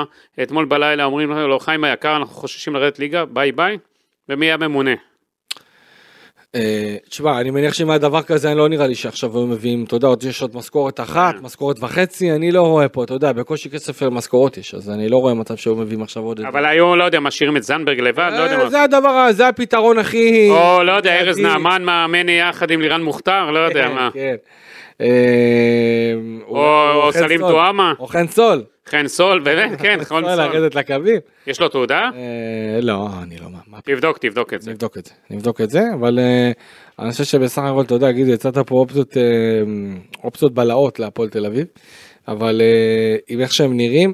אתמול בלילה אומרים לו, חיים היקר, אנחנו חוששים לרדת ליגה, ביי ביי, ומי היה ממונה? אה, תשמע, אני מניח שאם היה דבר כזה, אני לא נראה לי שעכשיו היו מביאים, אתה יודע, עוד יש עוד משכורת אחת, כן. משכורת וחצי, אני לא רואה פה, אתה יודע, בקושי כסף למשכורות יש, אז אני לא רואה מצב שהיו מביאים עכשיו עוד... אבל היו, לא יודע, משאירים את זנברג לבד, לא יודע אה, מה. זה הדבר, זה הפתרון הכי... או לא יודע, ארז. נעמן מאמן יחד עם לירן מוכתר, לא יודע מה. כן. אה, או- סלים. טועמה. או חן סול. חן סול, באמת, כן, חן סול. לרדת לקווים. יש לו תעודה? אה, לא, אני לא, תבדוק, תבדוק את זה. נבדוק את זה, נבדוק את זה, אבל אה, אני חושב שבסך הכל, אתה יודע, גידי, יצאת פה אופציות, אה, בלהות להפועל תל אביב, אבל עם איך שהם נראים,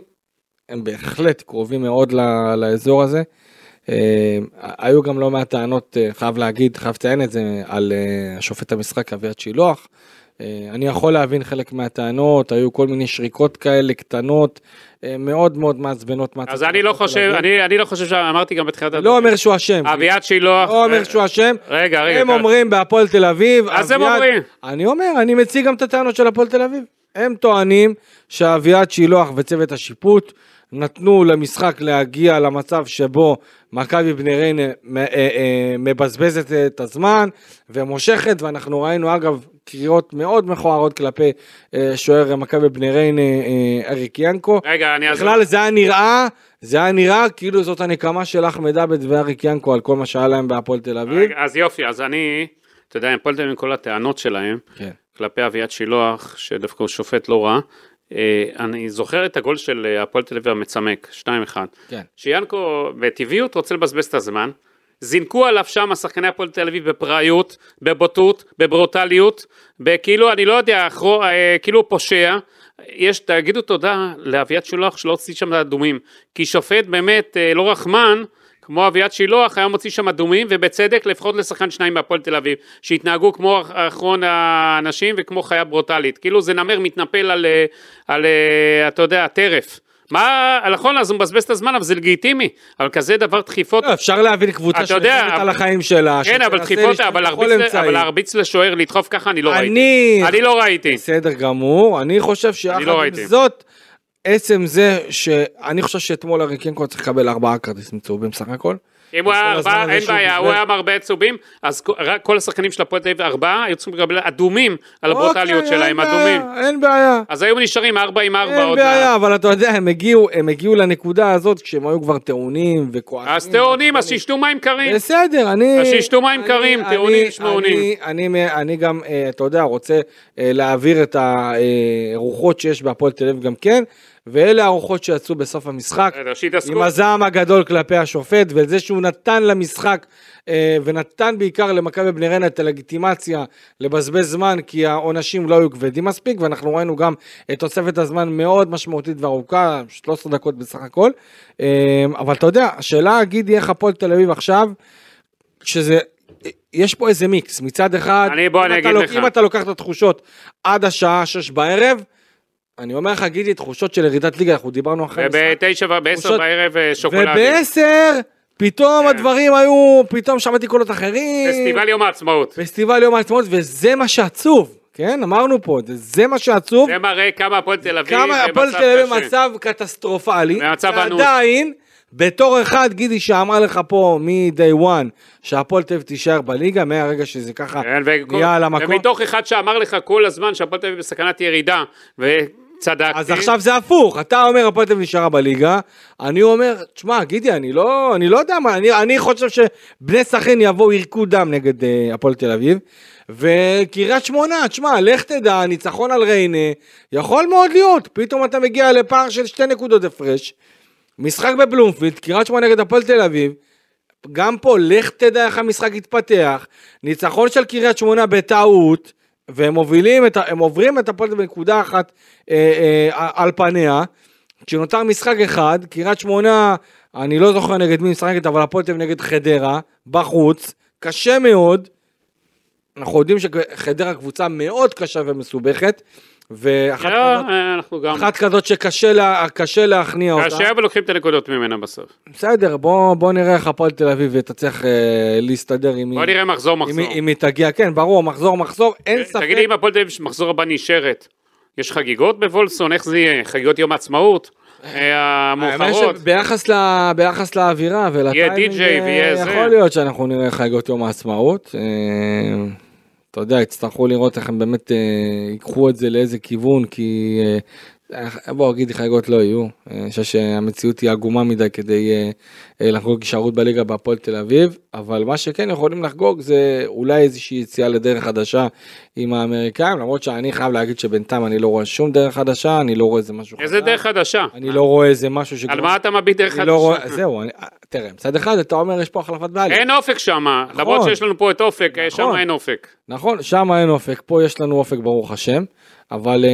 הם בהחלט קרובים מאוד לאזור הזה. היו גם לא מעט טענות, חייב להגיד, חייב לציין את זה, על השופט המשחק אביעד שילוח. אה, אני יכול להבין חלק מהטענות, היו כל מיני שריקות כאלה קטנות, אה, מאוד מאוד מעצבנות. אז אני לא חושב. אני אני לא חושב שאמרתי גם בתחילת לא אומר שהוא אשם. אביעד שילוח. לא אומר שהוא אשם. רגע, רגע. הם. אומרים בהפועל תל אביב. אז הם אומרים. אני אומר, אני מציג גם את הטענות של הפועל תל אביב. הם טוענים שאביעד שילוח וצוות השיפוט נתנו למשחק להגיע למצב שבו מכבי בני ריינה אה, אה, מבזבזת את הזמן ומושכת, ואנחנו ראינו אגב קריאות מאוד מכוערות כלפי אה, שוער מכבי בני ריינה אה, אריק ינקו. רגע, אני אעזור. בכלל זה היה נראה, זה היה נראה כאילו זאת הנקמה של אחמד עבד ואריק ינקו על כל מה שהיה להם בהפועל תל אביב. רגע, אז יופי, אז אני, אתה יודע, הפועל תל אביב עם כל הטענות שלהם, כן. כלפי אביעד שילוח, שדווקא הוא שופט לא רע. אה, אני זוכר את הגול של הפועל תל אביב המצמק, 2-1. כן. שיאנקו בטבעיות רוצה לבזבז את הזמן. זינקו עליו שם השחקני הפועל תל אביב בפראיות, בבוטות, בברוטליות, בכאילו, אני לא יודע, אחרו, אה, כאילו פושע. יש, תגידו תודה לאביעד שילוח שלא הוציא שם אדומים. כי שופט באמת אה, לא רחמן, כמו אביעד שילוח, היה מוציא שם אדומים, ובצדק, לפחות לשחקן שניים בהפועל תל אביב, שהתנהגו כמו אחרון האנשים וכמו חיה ברוטלית. כאילו זה נמר מתנפל על, אה, על אה, אתה יודע, טרף. מה, נכון, אז הוא מבזבז את הזמן, אבל זה לגיטימי. אבל כזה דבר דחיפות, לא, אפשר להבין קבוצה שנלחמת על החיים שלה. כן, אבל דחיפות, אבל להרביץ. אבל לשוער, לדחוף ככה, אני לא ראיתי. אני... אני לא ראיתי. בסדר גמור, אני חושב שיחד לא עם. זאת, עצם זה שאני חושב שאתמול אריק ינקו צריך לקבל ארבעה כרטיסים צהובים סך הכל. אם הוא היה ארבעה, אין בעיה, הוא. היה מרבה צהובים, אז כל- השחקנים של הפועל תל אביב, ארבעה, היו צריכים לקבל אדומים על הברוטליות אוקיי, שלהם, אין אדומים. אין בעיה. אז היו נשארים ארבע עם ארבע אין עוד בעיה, אבל אתה יודע, הם הגיעו, לנקודה הזאת כשהם היו כבר טעונים וכועסים. אז טעונים, אז שישתו מים קרים. בסדר, אני... אז שישתו מים קרים, טעונים, שמעונים. אני, גם, אה, אתה יודע, רוצה אה, להעביר את הרוחות שיש בהפועל תל אביב גם כן, ואלה הרוחות שיצאו בסוף המשחק. שיתעסקו. עם הזעם הגדול כלפי השופט, וזה שהוא נתן למשחק, אה, ונתן בעיקר למכבי בני ריינה את הלגיטימציה לבזבז זמן, כי העונשים לא היו כבדים מספיק, ואנחנו ראינו גם את תוספת הזמן מאוד משמעותית וארוכה, 13 דקות בסך הכל. אה, אבל אתה יודע, השאלה, גידי, איך הפועל תל אביב עכשיו, שזה... יש פה איזה מיקס, מצד אחד, אני- בוא, אם אני אתה לוק-. אם אתה לוקח את התחושות עד השעה 6 בערב, אני אומר לך, גידי, תחושות של ירידת ליגה, אנחנו דיברנו אחרי. ובתשע ובעשר בערב אה, שוקולדים. ובעשר, פתאום כן. הדברים היו, פתאום שמעתי קולות אחרים. פסטיבל יום העצמאות. פסטיבל יום העצמאות, וזה מה שעצוב, כן? אמרנו פה, זה, זה מה שעצוב. זה מראה כמה הפועל תל אביב כמה הפועל במצב תל אביב קשה. במצב קטסטרופלי. במצב אנוש. ועדיין, בתור אחד, גידי, שאמר לך פה מ-day one, שהפועל תל אביב תישאר בליגה, מהרגע שזה ככה כן, נהיה על המקום. ומתוך אחד שאמר לך כל הזמן שהפועל תל אביב בסכנת ירידה, צדקתי. אז עכשיו זה הפוך, אתה אומר הפועל תל אביב נשארה בליגה, אני אומר, תשמע, גידי, אני לא, אני לא יודע מה, אני, אני חושב שבני סכנין יבואו ירקו דם נגד אה, הפועל תל אביב, וקריית שמונה, תשמע, לך תדע, ניצחון על ריינה, יכול מאוד להיות, פתאום אתה מגיע לפער של שתי נקודות הפרש, משחק בבלומפילד, קריית שמונה נגד הפועל תל אביב, גם פה, לך תדע איך המשחק יתפתח, ניצחון של קריית שמונה בטעות, והם מובילים, את, הם עוברים את הפועל בנקודה אחת אה, אה, על פניה, כשנותר משחק אחד, קריית שמונה, אני לא זוכר נגד מי משחקת, אבל הפועל נגד חדרה, בחוץ, קשה מאוד, אנחנו יודעים שחדרה קבוצה מאוד קשה ומסובכת, ואחת לא, כזאת, אה, גם... אחת כזאת שקשה לה, להכניע אותה. קשה ולוקחים את הנקודות ממנה בסוף. בסדר, בוא, בוא נראה איך הפועל תל אביב תצליח אה, להסתדר עם בוא נראה מחזור מחזור. אם היא תגיע, כן, ברור, מחזור מחזור, אין ספק. תגיד לי אם הפועל תל אביב מחזור הבא נשארת, יש חגיגות בוולסון? איך זה יהיה? חגיגות יום העצמאות? אה, המאוחרות? ל- ביחס לאווירה ולטיימינג, די-ג'יי אה, ויהיה זה. יכול להיות שאנחנו נראה חגיגות יום העצמאות. אתה יודע, יצטרכו לראות איך הם באמת אה, ייקחו את זה לאיזה כיוון, כי אה, בוא נגיד חגיגות לא יהיו. אה, אני חושב שהמציאות היא עגומה מדי כדי אה, אה, לחגוג הישארות בליגה בהפועל תל אביב, אבל מה שכן יכולים לחגוג זה אולי איזושהי יציאה לדרך חדשה עם האמריקאים, למרות שאני חייב להגיד שבינתיים אני לא רואה שום דרך חדשה, אני לא רואה איזה משהו איזה דרך חדשה? אני לא רואה איזה משהו ש... על מה אתה מביט דרך לא רואה, חדשה? זהו, אני, תראה, מצד אחד אתה אומר יש פה החלפת בעלים. אין אופק שם, למרות שיש לנו פה את אופק, שם נכון. אין אופק. נכון, שם אין אופק, פה יש לנו אופק ברוך השם, אבל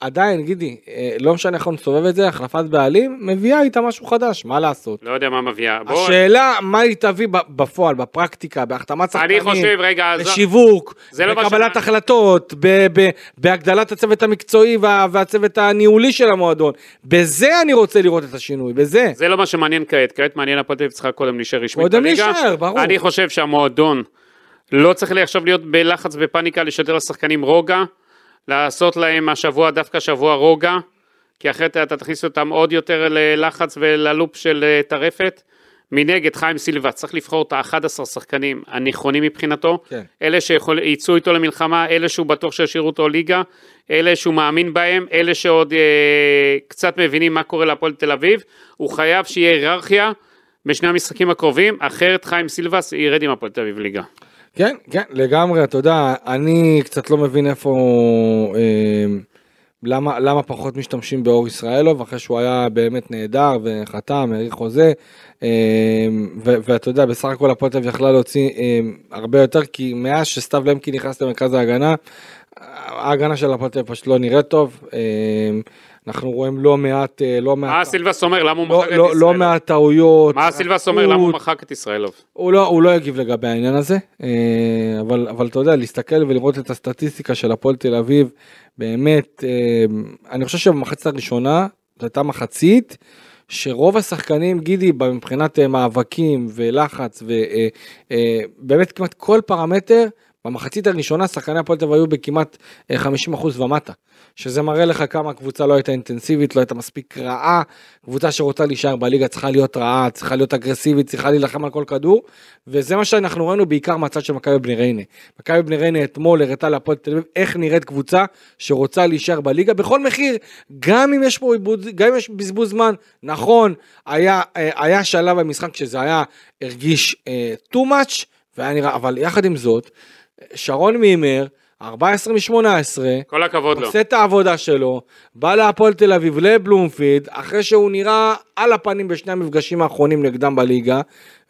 עדיין, גידי, אה, לא משנה איך נסובב את זה, החלפת בעלים מביאה איתה משהו חדש, מה לעשות? לא יודע מה מביאה. בוא, השאלה, מה היא תביא בפועל, בפרקטיקה, בהחתמת אני שחקנים, בשיווק, זה לא בקבלת ש- החלטות, ב- ב- בהגדלת הצוות המקצועי וה- והצוות הניהולי של המועדון. בזה אני רוצה לראות את השינוי, בזה. זה לא מה שמעניין כעת, כעת מעניין הפועל תל אביב צריכה קודם להישאר רשמית קודם. להישאר, ברור. אני חושב שהמועדון לא צריך עכשיו להיות בלחץ ופאניקה לשדר לשחקנים רוגע, לעשות להם השבוע דווקא שבוע רוגע, כי אחרת אתה תכניס אותם עוד יותר ללחץ וללופ של אה, טרפת. מנגד חיים סילבה צריך לבחור את ה-11 שחקנים הנכונים מבחינתו, כן. אלה שיצאו איתו למלחמה, אלה שהוא בטוח שישאירו אותו ליגה, אלה שהוא מאמין בהם, אלה שעוד אה, קצת מבינים מה קורה להפועל תל אביב, הוא חייב שיהיה היררכיה בשני המשחקים הקרובים, אחרת חיים סילבס ירד עם הפועל תל אביב ליגה. כן, כן, לגמרי, אתה יודע, אני קצת לא מבין איפה, אה, למה, למה פחות משתמשים באור ישראלוב, אחרי שהוא היה באמת נהדר וחתם, האריך חוזה, אה, ואתה יודע, בסך הכל הפועל תל יכלה להוציא אה, הרבה יותר, כי מאז שסתיו למקי נכנס למרכז ההגנה, ההגנה של הפועל תל אביב פשוט לא נראית טוב, אה, אנחנו רואים לא מעט, אה, לא מעט, מה סילבס אומר? למה הוא לא, מחק את לא, לא ישראלוב? מעט טעויות, מה סילבס אומר? למה הוא מחק את ישראלוב? הוא לא, הוא לא יגיב לגבי העניין הזה, אה, אבל, אבל אתה יודע, להסתכל ולראות את הסטטיסטיקה של הפועל תל אביב, באמת, אה, אני חושב שבמחצית הראשונה, זו הייתה מחצית, שרוב השחקנים, גידי, מבחינת מאבקים ולחץ, ובאמת כמעט כל פרמטר, במחצית הראשונה שחקני הפועל תל היו בכמעט אה, 50% ומטה, שזה מראה לך כמה הקבוצה לא הייתה אינטנסיבית, לא הייתה מספיק רעה, קבוצה שרוצה להישאר בליגה צריכה להיות רעה, צריכה להיות אגרסיבית, צריכה להילחם על כל כדור, וזה מה שאנחנו ראינו בעיקר מהצד של מכבי בני ריינה. מכבי בני ריינה אתמול הראתה להפועל תל אביב איך נראית קבוצה שרוצה להישאר בליגה בכל מחיר, גם אם יש פה עיבוד, גם אם יש בזבוז זמן, נכון, היה, אה, היה שלב במשחק שזה היה, הרגיש אה, too much, והיה נראה, אבל יחד עם זאת, שרון מימר, 14 מ-18, כל הכבוד לו. עושה את העבודה שלו, בא להפועל תל אביב לבלומפילד, אחרי שהוא נראה על הפנים בשני המפגשים האחרונים נגדם בליגה,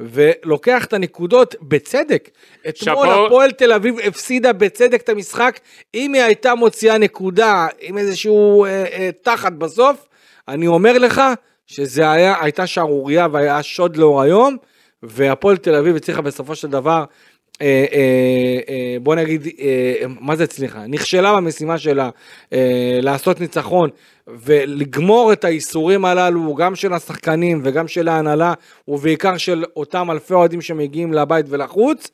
ולוקח את הנקודות בצדק. אתמול. הפועל תל אביב הפסידה בצדק את המשחק, אם היא הייתה מוציאה נקודה עם איזשהו אה, אה, תחת בסוף, אני אומר לך שזה היה, הייתה שערורייה והיה שוד לאור היום, והפועל תל אביב הצליחה בסופו של דבר אה, אה, אה, בוא נגיד, אה, מה זה הצליחה? נכשלה במשימה שלה אה, לעשות ניצחון ולגמור את האיסורים הללו, גם של השחקנים וגם של ההנהלה, ובעיקר של אותם אלפי אוהדים שמגיעים לבית ולחוץ.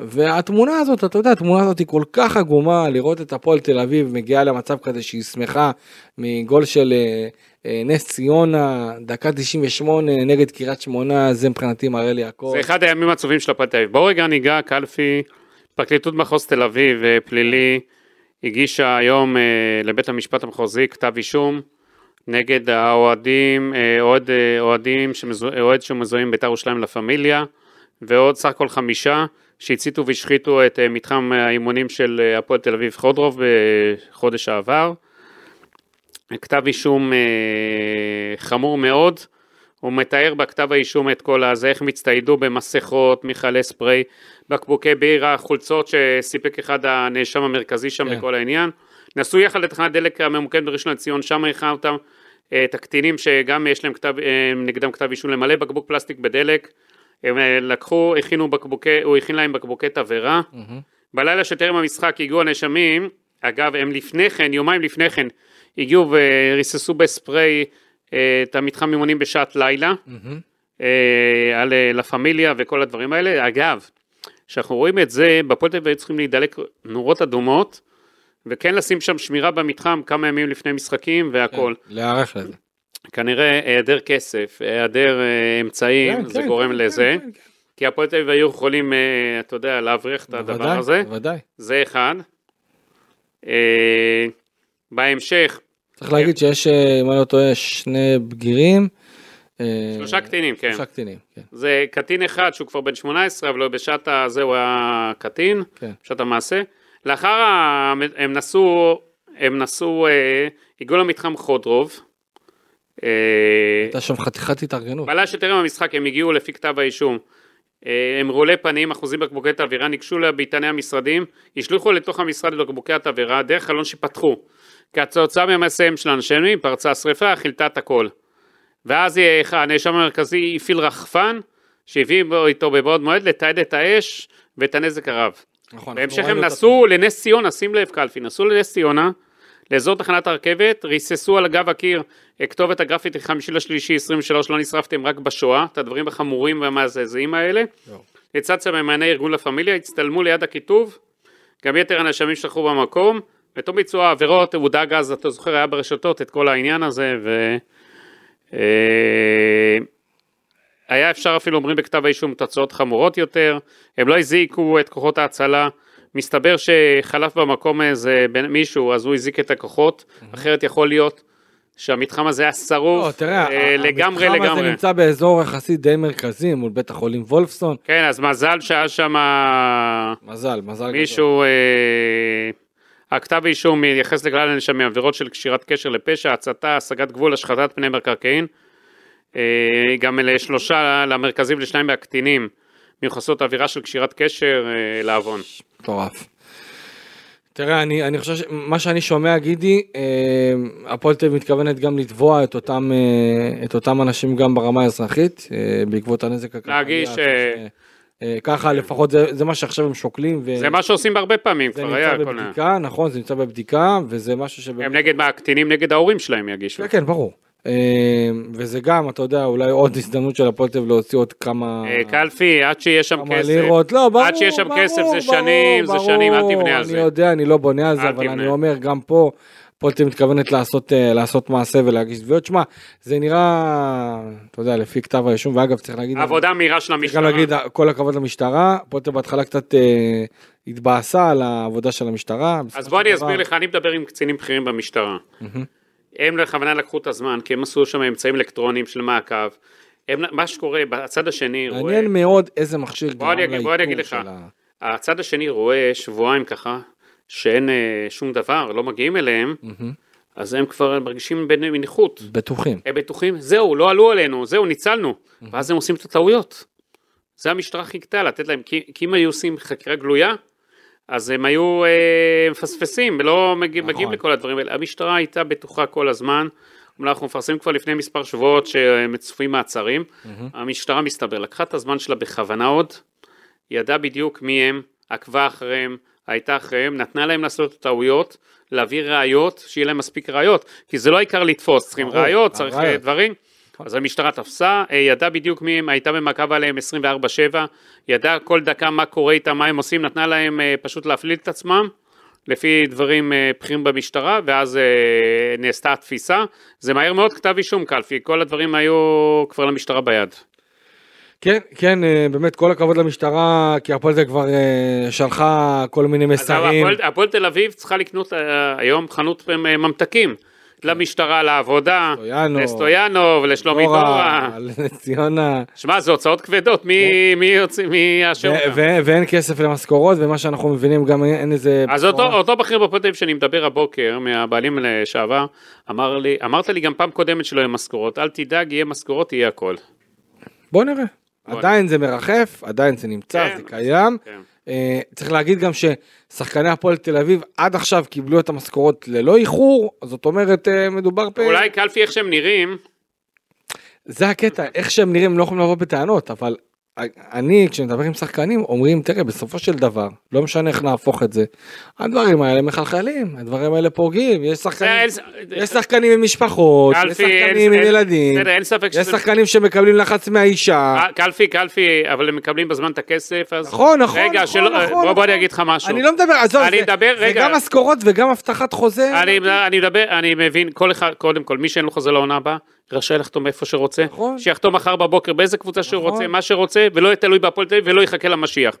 והתמונה הזאת, אתה יודע, התמונה הזאת היא כל כך עגומה, לראות את הפועל תל אביב מגיעה למצב כזה שהיא שמחה מגול של אה, אה, נס ציונה, דקה 98 נגד קריית שמונה, זה מבחינתי מראה לי הכל. זה אחד הימים העצובים של הפועל תל אביב. בואו רגע ניגע, קלפי, פרקליטות מחוז תל אביב, אה, פלילי, הגישה היום אה, לבית המשפט המחוזי כתב אישום נגד האוהדים, אה, אוהד, אה, אוהדים שמזו, אוהד שמזוהים בית"ר ירושלים לה פמיליה, ועוד סך הכל חמישה שהציתו והשחיתו את אה, מתחם האימונים של אה, הפועל תל אביב חודרוב בחודש העבר. כתב אישום אה, חמור מאוד, הוא מתאר בכתב האישום את כל הזה, איך הם הצטיידו במסכות, מכלי ספרי, בקבוקי בירה, חולצות שסיפק אחד הנאשם המרכזי שם כן. בכל העניין. נסעו יחד לתחנת דלק הממוקד בראשון לציון, שם הכנה אותם את הקטינים שגם יש להם כתב, נגדם כתב אישום למלא בקבוק פלסטיק בדלק. הם אה, לקחו, הכינו בקבוקי, הוא הכין להם בקבוקי תבערה. בלילה שטרם המשחק הגיעו הנאשמים, אגב הם לפני כן, יומיים לפני כן, הגיעו וריססו בספרי אה, את המתחם אימונים בשעת לילה, אה, על לה פמיליה וכל הדברים האלה. אגב, כשאנחנו רואים את זה, בפועל תל אביב צריכים להידלק נורות אדומות, וכן לשים שם שמירה במתחם כמה ימים לפני משחקים והכל. להיערך לזה. כנראה היעדר כסף, היעדר אה, אמצעים, כן, זה כן, גורם כן, לזה. כן, כן. כי הפועל תל אביב היו יכולים, אה, אתה יודע, להבריח את הדבר בוודאי, הזה. בוודאי. זה אחד. אה, בהמשך, צריך להגיד שיש, אה, אם אני לא טועה, שני בגירים. שלושה קטינים, כן. שלושה קטינים, כן. זה קטין אחד שהוא כבר בן 18, אבל בשעת הזה הוא היה קטין, כן. בשעת המעשה. לאחר. הם נסעו, הם נסעו, הגיעו למתחם חודרוב. אה, הייתה שם חתיכת התארגנות. בלילה שטרם המשחק הם הגיעו לפי כתב האישום. אה, הם רעולי פנים, אחוזים בקבוקי תבערה, ניגשו לביתני המשרדים, השליכו לתוך המשרד את בקבוקי התבערה דרך חלון שפתחו. כתוצאה ממעשיהם של האנשמים פרצה השרפה, חילטה את הכל. ואז אה, הנאשם המרכזי הפעיל רחפן, שהביא איתו מבעוד מועד לתעד את האש ואת הנזק הרב. נכון, בהמשך הם נסעו לנס ציונה, שים לב קלפי, נסעו לנס ציונה, לאזור תחנת הרכבת, ריססו על גב הקיר אה, כתובת הגרפיטי חמישי לשלישי 23, לא נשרפתם רק בשואה, את הדברים החמורים והמזעזעים האלה. יואו. לצד סממני ארגון לה פמיליה, הצטלמו ליד הכיתוב, גם יתר הנאשמים שכחו במקום, בתום ביצוע העבירות, הוא דאג אז, אתה זוכר, היה ברשתות את כל העניין הזה, ו... אה, היה אפשר אפילו, אומרים בכתב האישום, תוצאות חמורות יותר, הם לא הזעיקו את כוחות ההצלה, מסתבר שחלף במקום איזה בין- מישהו, אז הוא הזעיק את הכוחות, אחרת יכול להיות שהמתחם הזה היה שרוף לא, תראה, אה, לגמרי המתחם הזה לגמרי. נמצא באזור יחסית די מרכזי מול בית החולים וולפסון. כן, אז מזל שהיה שם מזל, מזל. מישהו, אה, הכתב האישום מייחס לכלל הנאשמים עבירות של קשירת קשר לפשע, הצתה, השגת גבול, השחתת פני מקרקעין. אה, גם לשלושה, למרכזים לשניים מהקטינים, מיוחסות עבירה של קשירת קשר אה, לעוון. מטורף. תראה, אני, אני חושב שמה שאני שומע, גידי, אה, הפועל תל אביב מתכוונת גם לתבוע את אותם, אה, את אותם אנשים גם ברמה האזרחית, בעקבות הנזק הכלכלי. להגיש, ש- ככה לפחות זה, זה מה שעכשיו הם שוקלים. ו- זה מה שעושים הרבה פעמים, זה כבר נמצא היה. כל ה- בבדיקה, נכון, זה נמצא בבדיקה, וזה משהו שבאמת... הם נגד מה, הקטינים נגד ההורים שלהם יגישו. כן, כן, ברור. אה, וזה גם, אתה יודע, אולי עוד הזדמנות של הפועל תל אביב להוציא עוד כמה... אה, קלפי, עד שיש שם כמה כסף. לירות, לא, ברור, עד שיש שם ברור, כסף זה ברור, שנים, זה שנים, אל תבנה על זה. אני יודע, אני לא בונה על זה, אבל תבנה. אני אומר, גם פה, הפועל תל אביב מתכוונת לעשות, אה, לעשות מעשה ולהגיש תביעות. שמע, זה נראה, אתה יודע, לפי כתב האישום, ואגב, צריך להגיד... עבודה מהירה של צריך גם המשטרה. להגיד, כל הכבוד למשטרה, הפועל תל אביב בהתחלה קצת אה, התבאסה על העבודה של המשטרה. אז בוא אני אסביר לך, אני מדבר עם קצינים בכירים במשטרה. הם בכוונה לקחו את הזמן, כי הם עשו שם אמצעים אלקטרוניים של מעקב. הם, מה שקורה בצד השני, רואה, מעניין מאוד איזה מכשיר לעיכוב לך. של ה... הצד השני רואה שבועיים ככה, שאין אה, שום דבר, לא מגיעים אליהם, אז הם כבר מרגישים בנינוחות. בטוחים. הם בטוחים, זהו, לא עלו עלינו, זהו, ניצלנו. ואז הם עושים את הטעויות. זה המשטרה חיכתה, לתת להם, כי, כי אם היו עושים חקירה גלויה, אז הם היו אה, מפספסים, ולא מגיע, נכון. מגיעים לכל הדברים האלה. המשטרה הייתה בטוחה כל הזמן. אנחנו מפרסמים כבר לפני מספר שבועות שמצופים מעצרים. המשטרה מסתבר, לקחה את הזמן שלה בכוונה עוד, ידעה בדיוק מי הם, עקבה אחריהם, הייתה אחריהם, נתנה להם לעשות את הטעויות, להביא ראיות, שיהיה להם מספיק ראיות, כי זה לא העיקר לתפוס, צריכים ראיות, צריך אה, הראיות. דברים. אז המשטרה תפסה, אה, ידעה בדיוק מי הם, הייתה במעקב עליהם 24/7, ידעה כל דקה מה קורה איתם, מה הם עושים, נתנה להם אה, פשוט להפליל את עצמם, לפי דברים אה, בכירים במשטרה, ואז נעשתה התפיסה. זה מהר מאוד כתב אישום קלפי, כל הדברים היו כבר למשטרה ביד. כן, כן, באמת כל הכבוד למשטרה, כי הפועל תל אביב כבר שלחה כל מיני מסרים. הפועל- הפועל תל אביב צריכה לקנות היום חנות ממתקים. למשטרה, לעבודה, סטויאנוב, לסטויאנוב, לשלומי דורה. לנס ציונה, שמע, זה הוצאות כבדות, מי מי יוצא, מי יאשר אותם? ואין כסף למשכורות, ומה שאנחנו מבינים גם אין איזה... אז אותו, בכיר אביב שאני מדבר הבוקר, מהבעלים לשעבר, אמר לי, אמרת לי גם פעם קודמת שלא יהיה משכורות, אל תדאג, יהיה משכורות, יהיה הכל. בוא נראה. עדיין זה מרחף, עדיין זה נמצא, כן, זה קיים. אה, צריך להגיד גם ששחקני הפועל תל אביב עד עכשיו קיבלו את המשכורות ללא איחור, זאת אומרת אה, מדובר פה... אולי קלפי איך שהם נראים, זה הקטע, איך שהם נראים הם לא יכולים לבוא בטענות, אבל אני כשאני מדבר עם שחקנים אומרים תראה בסופו של דבר לא משנה איך נהפוך את זה הדברים האלה מחלחלים הדברים האלה פוגעים יש שחקנים יש שחקנים עם משפחות יש שחקנים עם ילדים יש. שחקנים שמקבלים לחץ מהאישה אה, קלפי, קלפי, אבל הם מקבלים בזמן את הכסף, אז... נכון נכון רגע, נכון, נכון, בוא נכון. אני אגיד לך משהו. אני לא מדבר עזוב זה-. גם משכורות וגם הבטחת חוזה אני, אני מדבר, אני מבין, כל אחד, קודם כל, מי שאין לו חוזה לעונה הבאה, רשאי לחתום איפה שרוצה, נכון. שיחתום מחר בבוקר באיזה קבוצה שהוא נכון. רוצה, מה שרוצה, ולא יהיה תלוי בהפועל תל אביב ולא יחכה למשיח.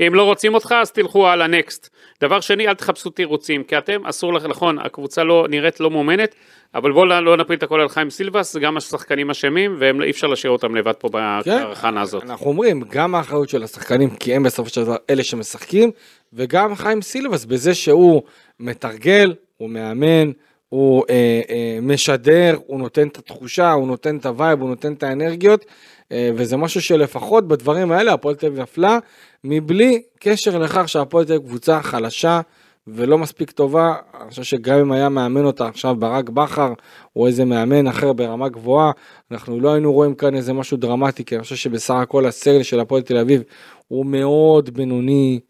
אם לא רוצים אותך, אז תלכו על הנקסט. דבר שני, אל תחפשו תירוצים, כי אתם, אסור לכם, נכון, הקבוצה לא נראית לא מאומנת, אבל בואו לא, לא נפיל את הכל על חיים סילבס, גם השחקנים אשמים, ואי אפשר להשאיר אותם לבד פה כן. בהכנה הזאת. אנחנו אומרים גם האחריות של השחקנים כי הם בסופו של דבר אלה שמשחקים וגם חיים סילבס בזה שהוא מתרגל הוא מאמן הוא אה, אה, משדר הוא נותן את התחושה הוא נותן את ה vibe הוא נותן את האנרגיות אה, וזה משהו שלפחות בדברים האלה הפועל תל אביב נפלה מבלי קשר לכך שהפועל תל אביב קבוצה חלשה. ולא מספיק טובה, אני חושב שגם אם היה מאמן אותה עכשיו ברק בכר או איזה מאמן אחר ברמה גבוהה, אנחנו לא היינו רואים כאן איזה משהו דרמטי, כי אני חושב שבסך הכל הסגל של הפועל תל אביב הוא מאוד בינוני,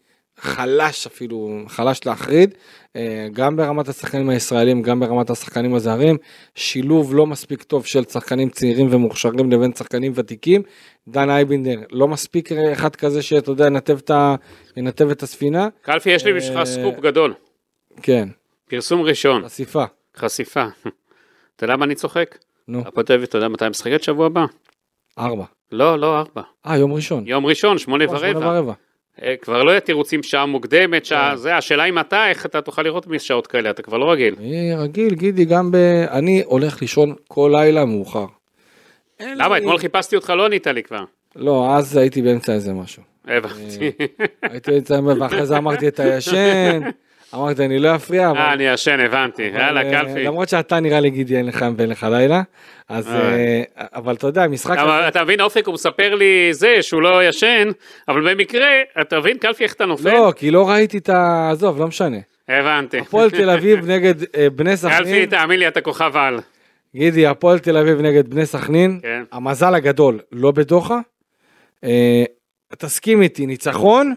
חלש אפילו, חלש להחריד, אה, גם ברמת השחקנים הישראלים, גם ברמת השחקנים הזרים, שילוב לא מספיק טוב של שחקנים צעירים ומוכשרים לבין שחקנים ותיקים. דן אייבינדר לא מספיק אחד כזה שאתה יודע, ינתב את, הספינה. קלפי, יש לי בשבילך אה, סקופ גדול, כן, פרסום ראשון, חשיפה. חשיפה. אתה יודע מה אני צוחק? נו, הפועל תל אביב, אתה יודע מתי משחקת שבוע הבא? ארבע. לא, לא ארבע. אה, יום ראשון. יום ראשון, אה, שמונה ורבע. אה, כבר לא יהיה תירוצים שעה מוקדמת, שעה כן. זה, השאלה אם אתה, איך אתה תוכל לראות משעות כאלה, אתה כבר לא רגיל. אני רגיל, גידי, גם ב... אני הולך לישון כל לילה מאוחר. למה? אתמול חיפשתי אותך, לא ענית לי כבר. לא, אז הייתי באמצע איזה משהו. הבנתי. הייתי באמצע, ואחרי זה אמרתי את הישן, אמרתי אני לא אפריע, אבל... אה, אני ישן, הבנתי. יאללה, אה, קלפי. למרות שאתה נראה לי גידי אין לך ואין לך לילה, אז... אה. אה, אבל אתה יודע, משחק... אתה מבין, אופק, הוא מספר לי זה, שהוא לא ישן, אבל במקרה, אתה מבין, קלפי, איך אתה נופל? לא, כי לא ראיתי את ה... עזוב, לא משנה. הבנתי. הפועל תל אביב נגד אה, בני קלפי, סכנין. תאמין לי, אתה כוכב על. גידי, הפועל תל אביב נגד בני סכנין, כן. המזל הגדול לא בדוחה. אה, תסכים איתי, ניצחון,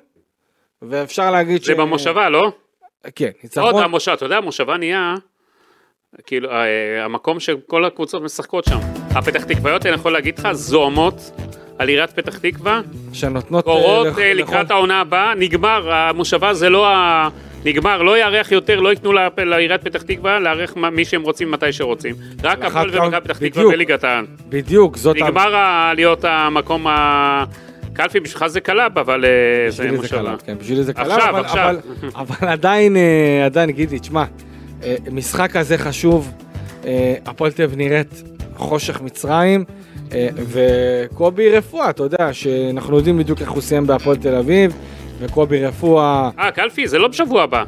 ואפשר להגיד ש... זה במושבה, לא? כן, עוד ניצחון. המושב, אתה יודע, המושבה נהיה, כאילו, אה, המקום שכל הקבוצות משחקות שם. הפתח תקוויות, אני יכול להגיד לך, זוהמות על עיריית פתח תקווה, שנותנות... קורות אה, לח- אה, לקראת לכל- העונה הבאה, נגמר, המושבה זה לא ה... נגמר, לא יארח יותר, לא ייתנו לעיריית פתח תקווה לארח מי שהם רוצים מתי שרוצים. רק הפועל ומכבי פתח תקווה. בליגת העל. בדיוק, זאת... נגמר ה- להיות המקום ה... קלפי בשבילך זה קלאב, אבל אה, זה בשבילי זה מושבה. כן, בשבילי זה קלט, עכשיו, אבל, עכשיו. אבל, אבל עדיין, אה, עדיין, גידי, תשמע, אה, משחק כזה חשוב, הפועל תל אביב נראית חושך מצרים, וקובי רפואה, אתה יודע, שאנחנו יודעים בדיוק איך הוא סיים בהפועל תל אביב, וקובי רפואה, אה, קלפי, זה לא בשבוע הבא.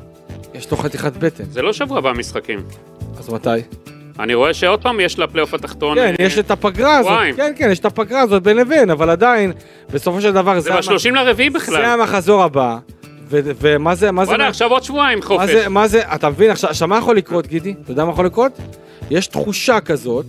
יש לו חתיכת בטן, זה לא שבוע הבא המשחקים. אז מתי? אני רואה שעוד פעם יש לפלייאוף התחתון. כן, אה, יש את הפגרה הזאת. כן, כן, יש את הפגרה הזאת בין לבין, אבל עדיין, בסופו של דבר, זה המ- ב-30 לרביעי זה בכלל. המחזור הבא, ו- ומה זה, מה זה, וואלה, עכשיו עוד שבועיים מה חופש. זה, מה זה, אתה מבין עכשיו מה יכול לקרות גידי? אתה יודע מה יכול לקרות? יש תחושה כזאת.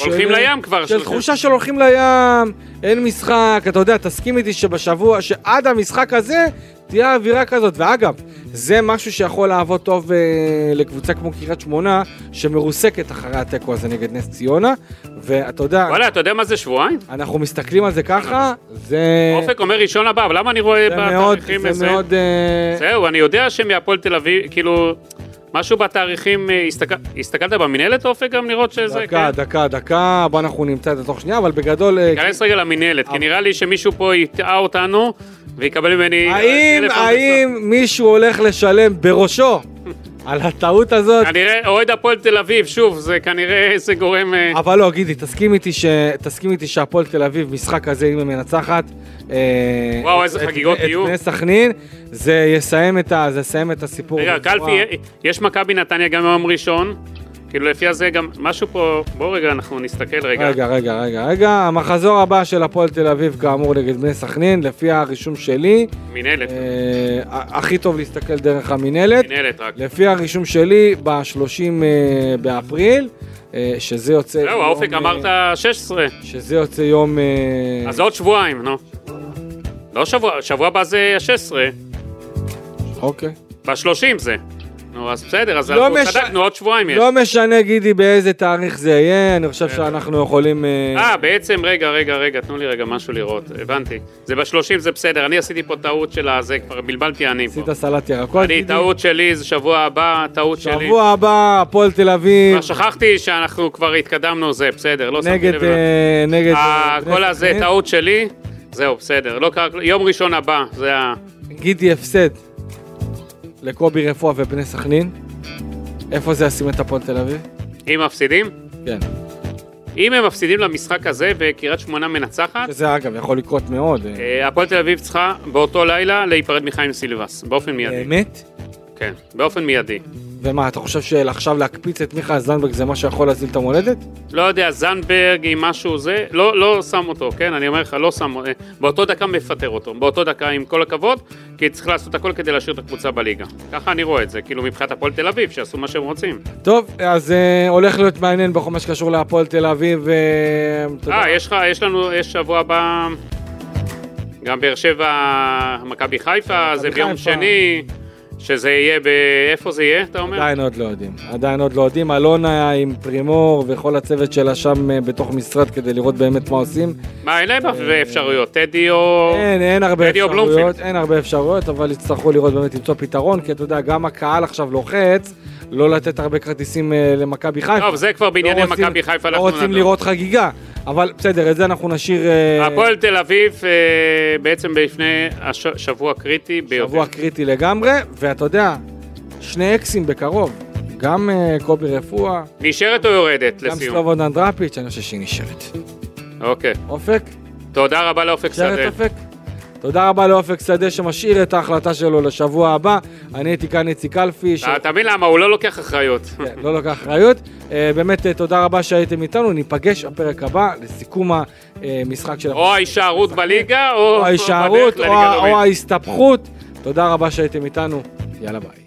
הולכים לים כבר, של תחושה של הולכים לים, אין משחק, אתה יודע, תסכים איתי שבשבוע, שעד המשחק הזה תהיה אווירה כזאת, ואגב, זה משהו שיכול לעבוד טוב אה, לקבוצה כמו קריית שמונה, שמרוסקת אחרי התיקו הזה נגד נס ציונה, ואתה יודע, וואלה, אתה יודע מה זה שבועיים? אנחנו מסתכלים על זה ככה, זה, אופק אומר ראשון הבא, אבל למה אני רואה זה מאוד, בתאריכים זה. מאוד, אה, זהו, אני יודע שמהפועל תל אביב, כאילו... משהו בתאריכים, אה, הסתכל- הסתכלת במינהלת אופק גם לראות שזה, דקה, כן? דקה, דקה, בוא אנחנו נמצא את זה תוך שנייה, אבל בגדול... אה, ניכנס רגע למינהלת, כי נראה לי שמישהו פה יטעה אותנו ויקבל ממני... האם, טלפון האם מישהו הולך לשלם בראשו על הטעות הזאת? כנראה אוהד הפועל תל אביב, שוב, זה כנראה זה גורם... אה, אבל לא, גידי, תסכים איתי, ש... תסכים איתי שהפועל תל אביב, משחק כזה, אם היא מנצחת, אה, וואו, איזה את- חגיגות את יהיו. בני סכנין, זה יסיים את, ה... זה יסיים את הסיפור. רגע, קלפי, יש מכבי נתניה גם יום ראשון, כאילו לפי הזה גם משהו פה, בואו רגע, אנחנו נסתכל רגע. רגע, רגע, רגע, רגע, המחזור הבא של הפועל תל אביב, כאמור, נגד בני סכנין, לפי הרישום שלי, מינהלת, אה, הכי טוב להסתכל דרך המינהלת. מינהלת רק. לפי הרישום שלי, ב-30 באפריל, אה, שזה יוצא... זהו, יום, האופק אה, אמרת 16, שזה יוצא יום... אה, אז עוד שבועיים, נו. לא שבוע, שבוע הבא זה 16, אוקיי. ב-30 זה. נו, אז בסדר, אז לא אנחנו מש- צדקנו, עוד שבועיים יש. לא משנה, גידי, באיזה תאריך זה יהיה, אני חושב שאנחנו יכולים... אה, אה, בעצם, רגע, רגע, רגע, תנו לי רגע משהו לראות, הבנתי. זה ב-30 זה בסדר, אני עשיתי פה טעות של הזה, כבר בלבלתי אני פה. עשית סלט ירקות, אני, גידי. טעות שלי, זה שבוע הבא, טעות שלי. שבוע הבא, הפועל תל אביב, כבר שכחתי שאנחנו כבר התקדמנו, זה בסדר, לא שמתי. לב. אה, נגד... אה, כל הזה. טעות שלי, זהו, בסדר, לא קרה. יום ראשון הבא, זה ה... גידי הפסד לקובי רפואה ובני סכנין. איפה זה ישים את הפועל תל אביב? אם מפסידים, כן. אם הם מפסידים למשחק הזה וקריית שמונה מנצחת, שזה אגב יכול לקרות מאוד. אה, אה, הפועל תל אביב צריכה באותו לילה להיפרד מחיים סילבס, באופן מיידי. באמת? כן, באופן מיידי. ומה, אתה חושב שעכשיו להקפיץ את מיכה זנדברג זה מה שיכול להציל את המולדת? לא יודע, זנדברג עם משהו זה, לא, לא שם אותו, כן? אני אומר לך, לא שם, אה, באותו דקה מפטר אותו, באותו דקה עם כל הכבוד, כי צריך לעשות הכל כדי להשאיר את הקבוצה בליגה. ככה אני רואה את זה, כאילו מבחינת הפועל תל אביב, שיעשו מה שהם רוצים. טוב, אז אה, הולך להיות מעניין בכל מה שקשור להפועל תל אביב. אה, תודה. אה, יש לך, יש לנו, יש שבוע הבא, גם באר שבע, מכבי חיפה, זה ביום חיפה. שני, שזה יהיה ב... איפה זה יהיה, אתה אומר? עדיין עוד לא יודעים. עדיין עוד לא יודעים. אלונה עם פרימור וכל הצוות שלה שם אה, בתוך משרד כדי לראות באמת מה עושים. מה, אין להם אפשרויות, טדי או... אין, אין הרבה אפשרויות. אין הרבה אפשרויות, אבל יצטרכו לראות באמת למצוא פתרון, כי אתה יודע, גם הקהל עכשיו לוחץ לא לתת הרבה כרטיסים אה, למכבי חיפה. טוב, זה כבר בענייני לא רוצים- מכבי חיפה, לא רוצים. לראות חגיגה, אבל בסדר, את זה אנחנו נשאיר אה, הפועל תל אביב אה, בעצם בפני הש- שבוע קריטי ביותר. שבוע קריטי לגמרי, ואתה יודע, שני אקסים בקרוב, גם קובי רפואה, נשארת או יורדת גם לסיום? סלובודן דראפיץ', אני חושב שהיא נשארת. אוקיי. אופק? תודה רבה לאופק נשארת שדה. אופק? תודה רבה לאופק שדה שמשאיר את ההחלטה שלו לשבוע הבא. אני הייתי כאן איציק קלפי, ש... אתה מבין למה? הוא לא לוקח אחריות. כן, לא לוקח אחריות. אה, באמת אה, תודה רבה שהייתם איתנו, ניפגש בפרק הבא לסיכום המשחק של... או ההישארות בליגה, או או ההישארות. או ההסתבכות. תודה רבה שהייתם איתנו, יאללה ביי.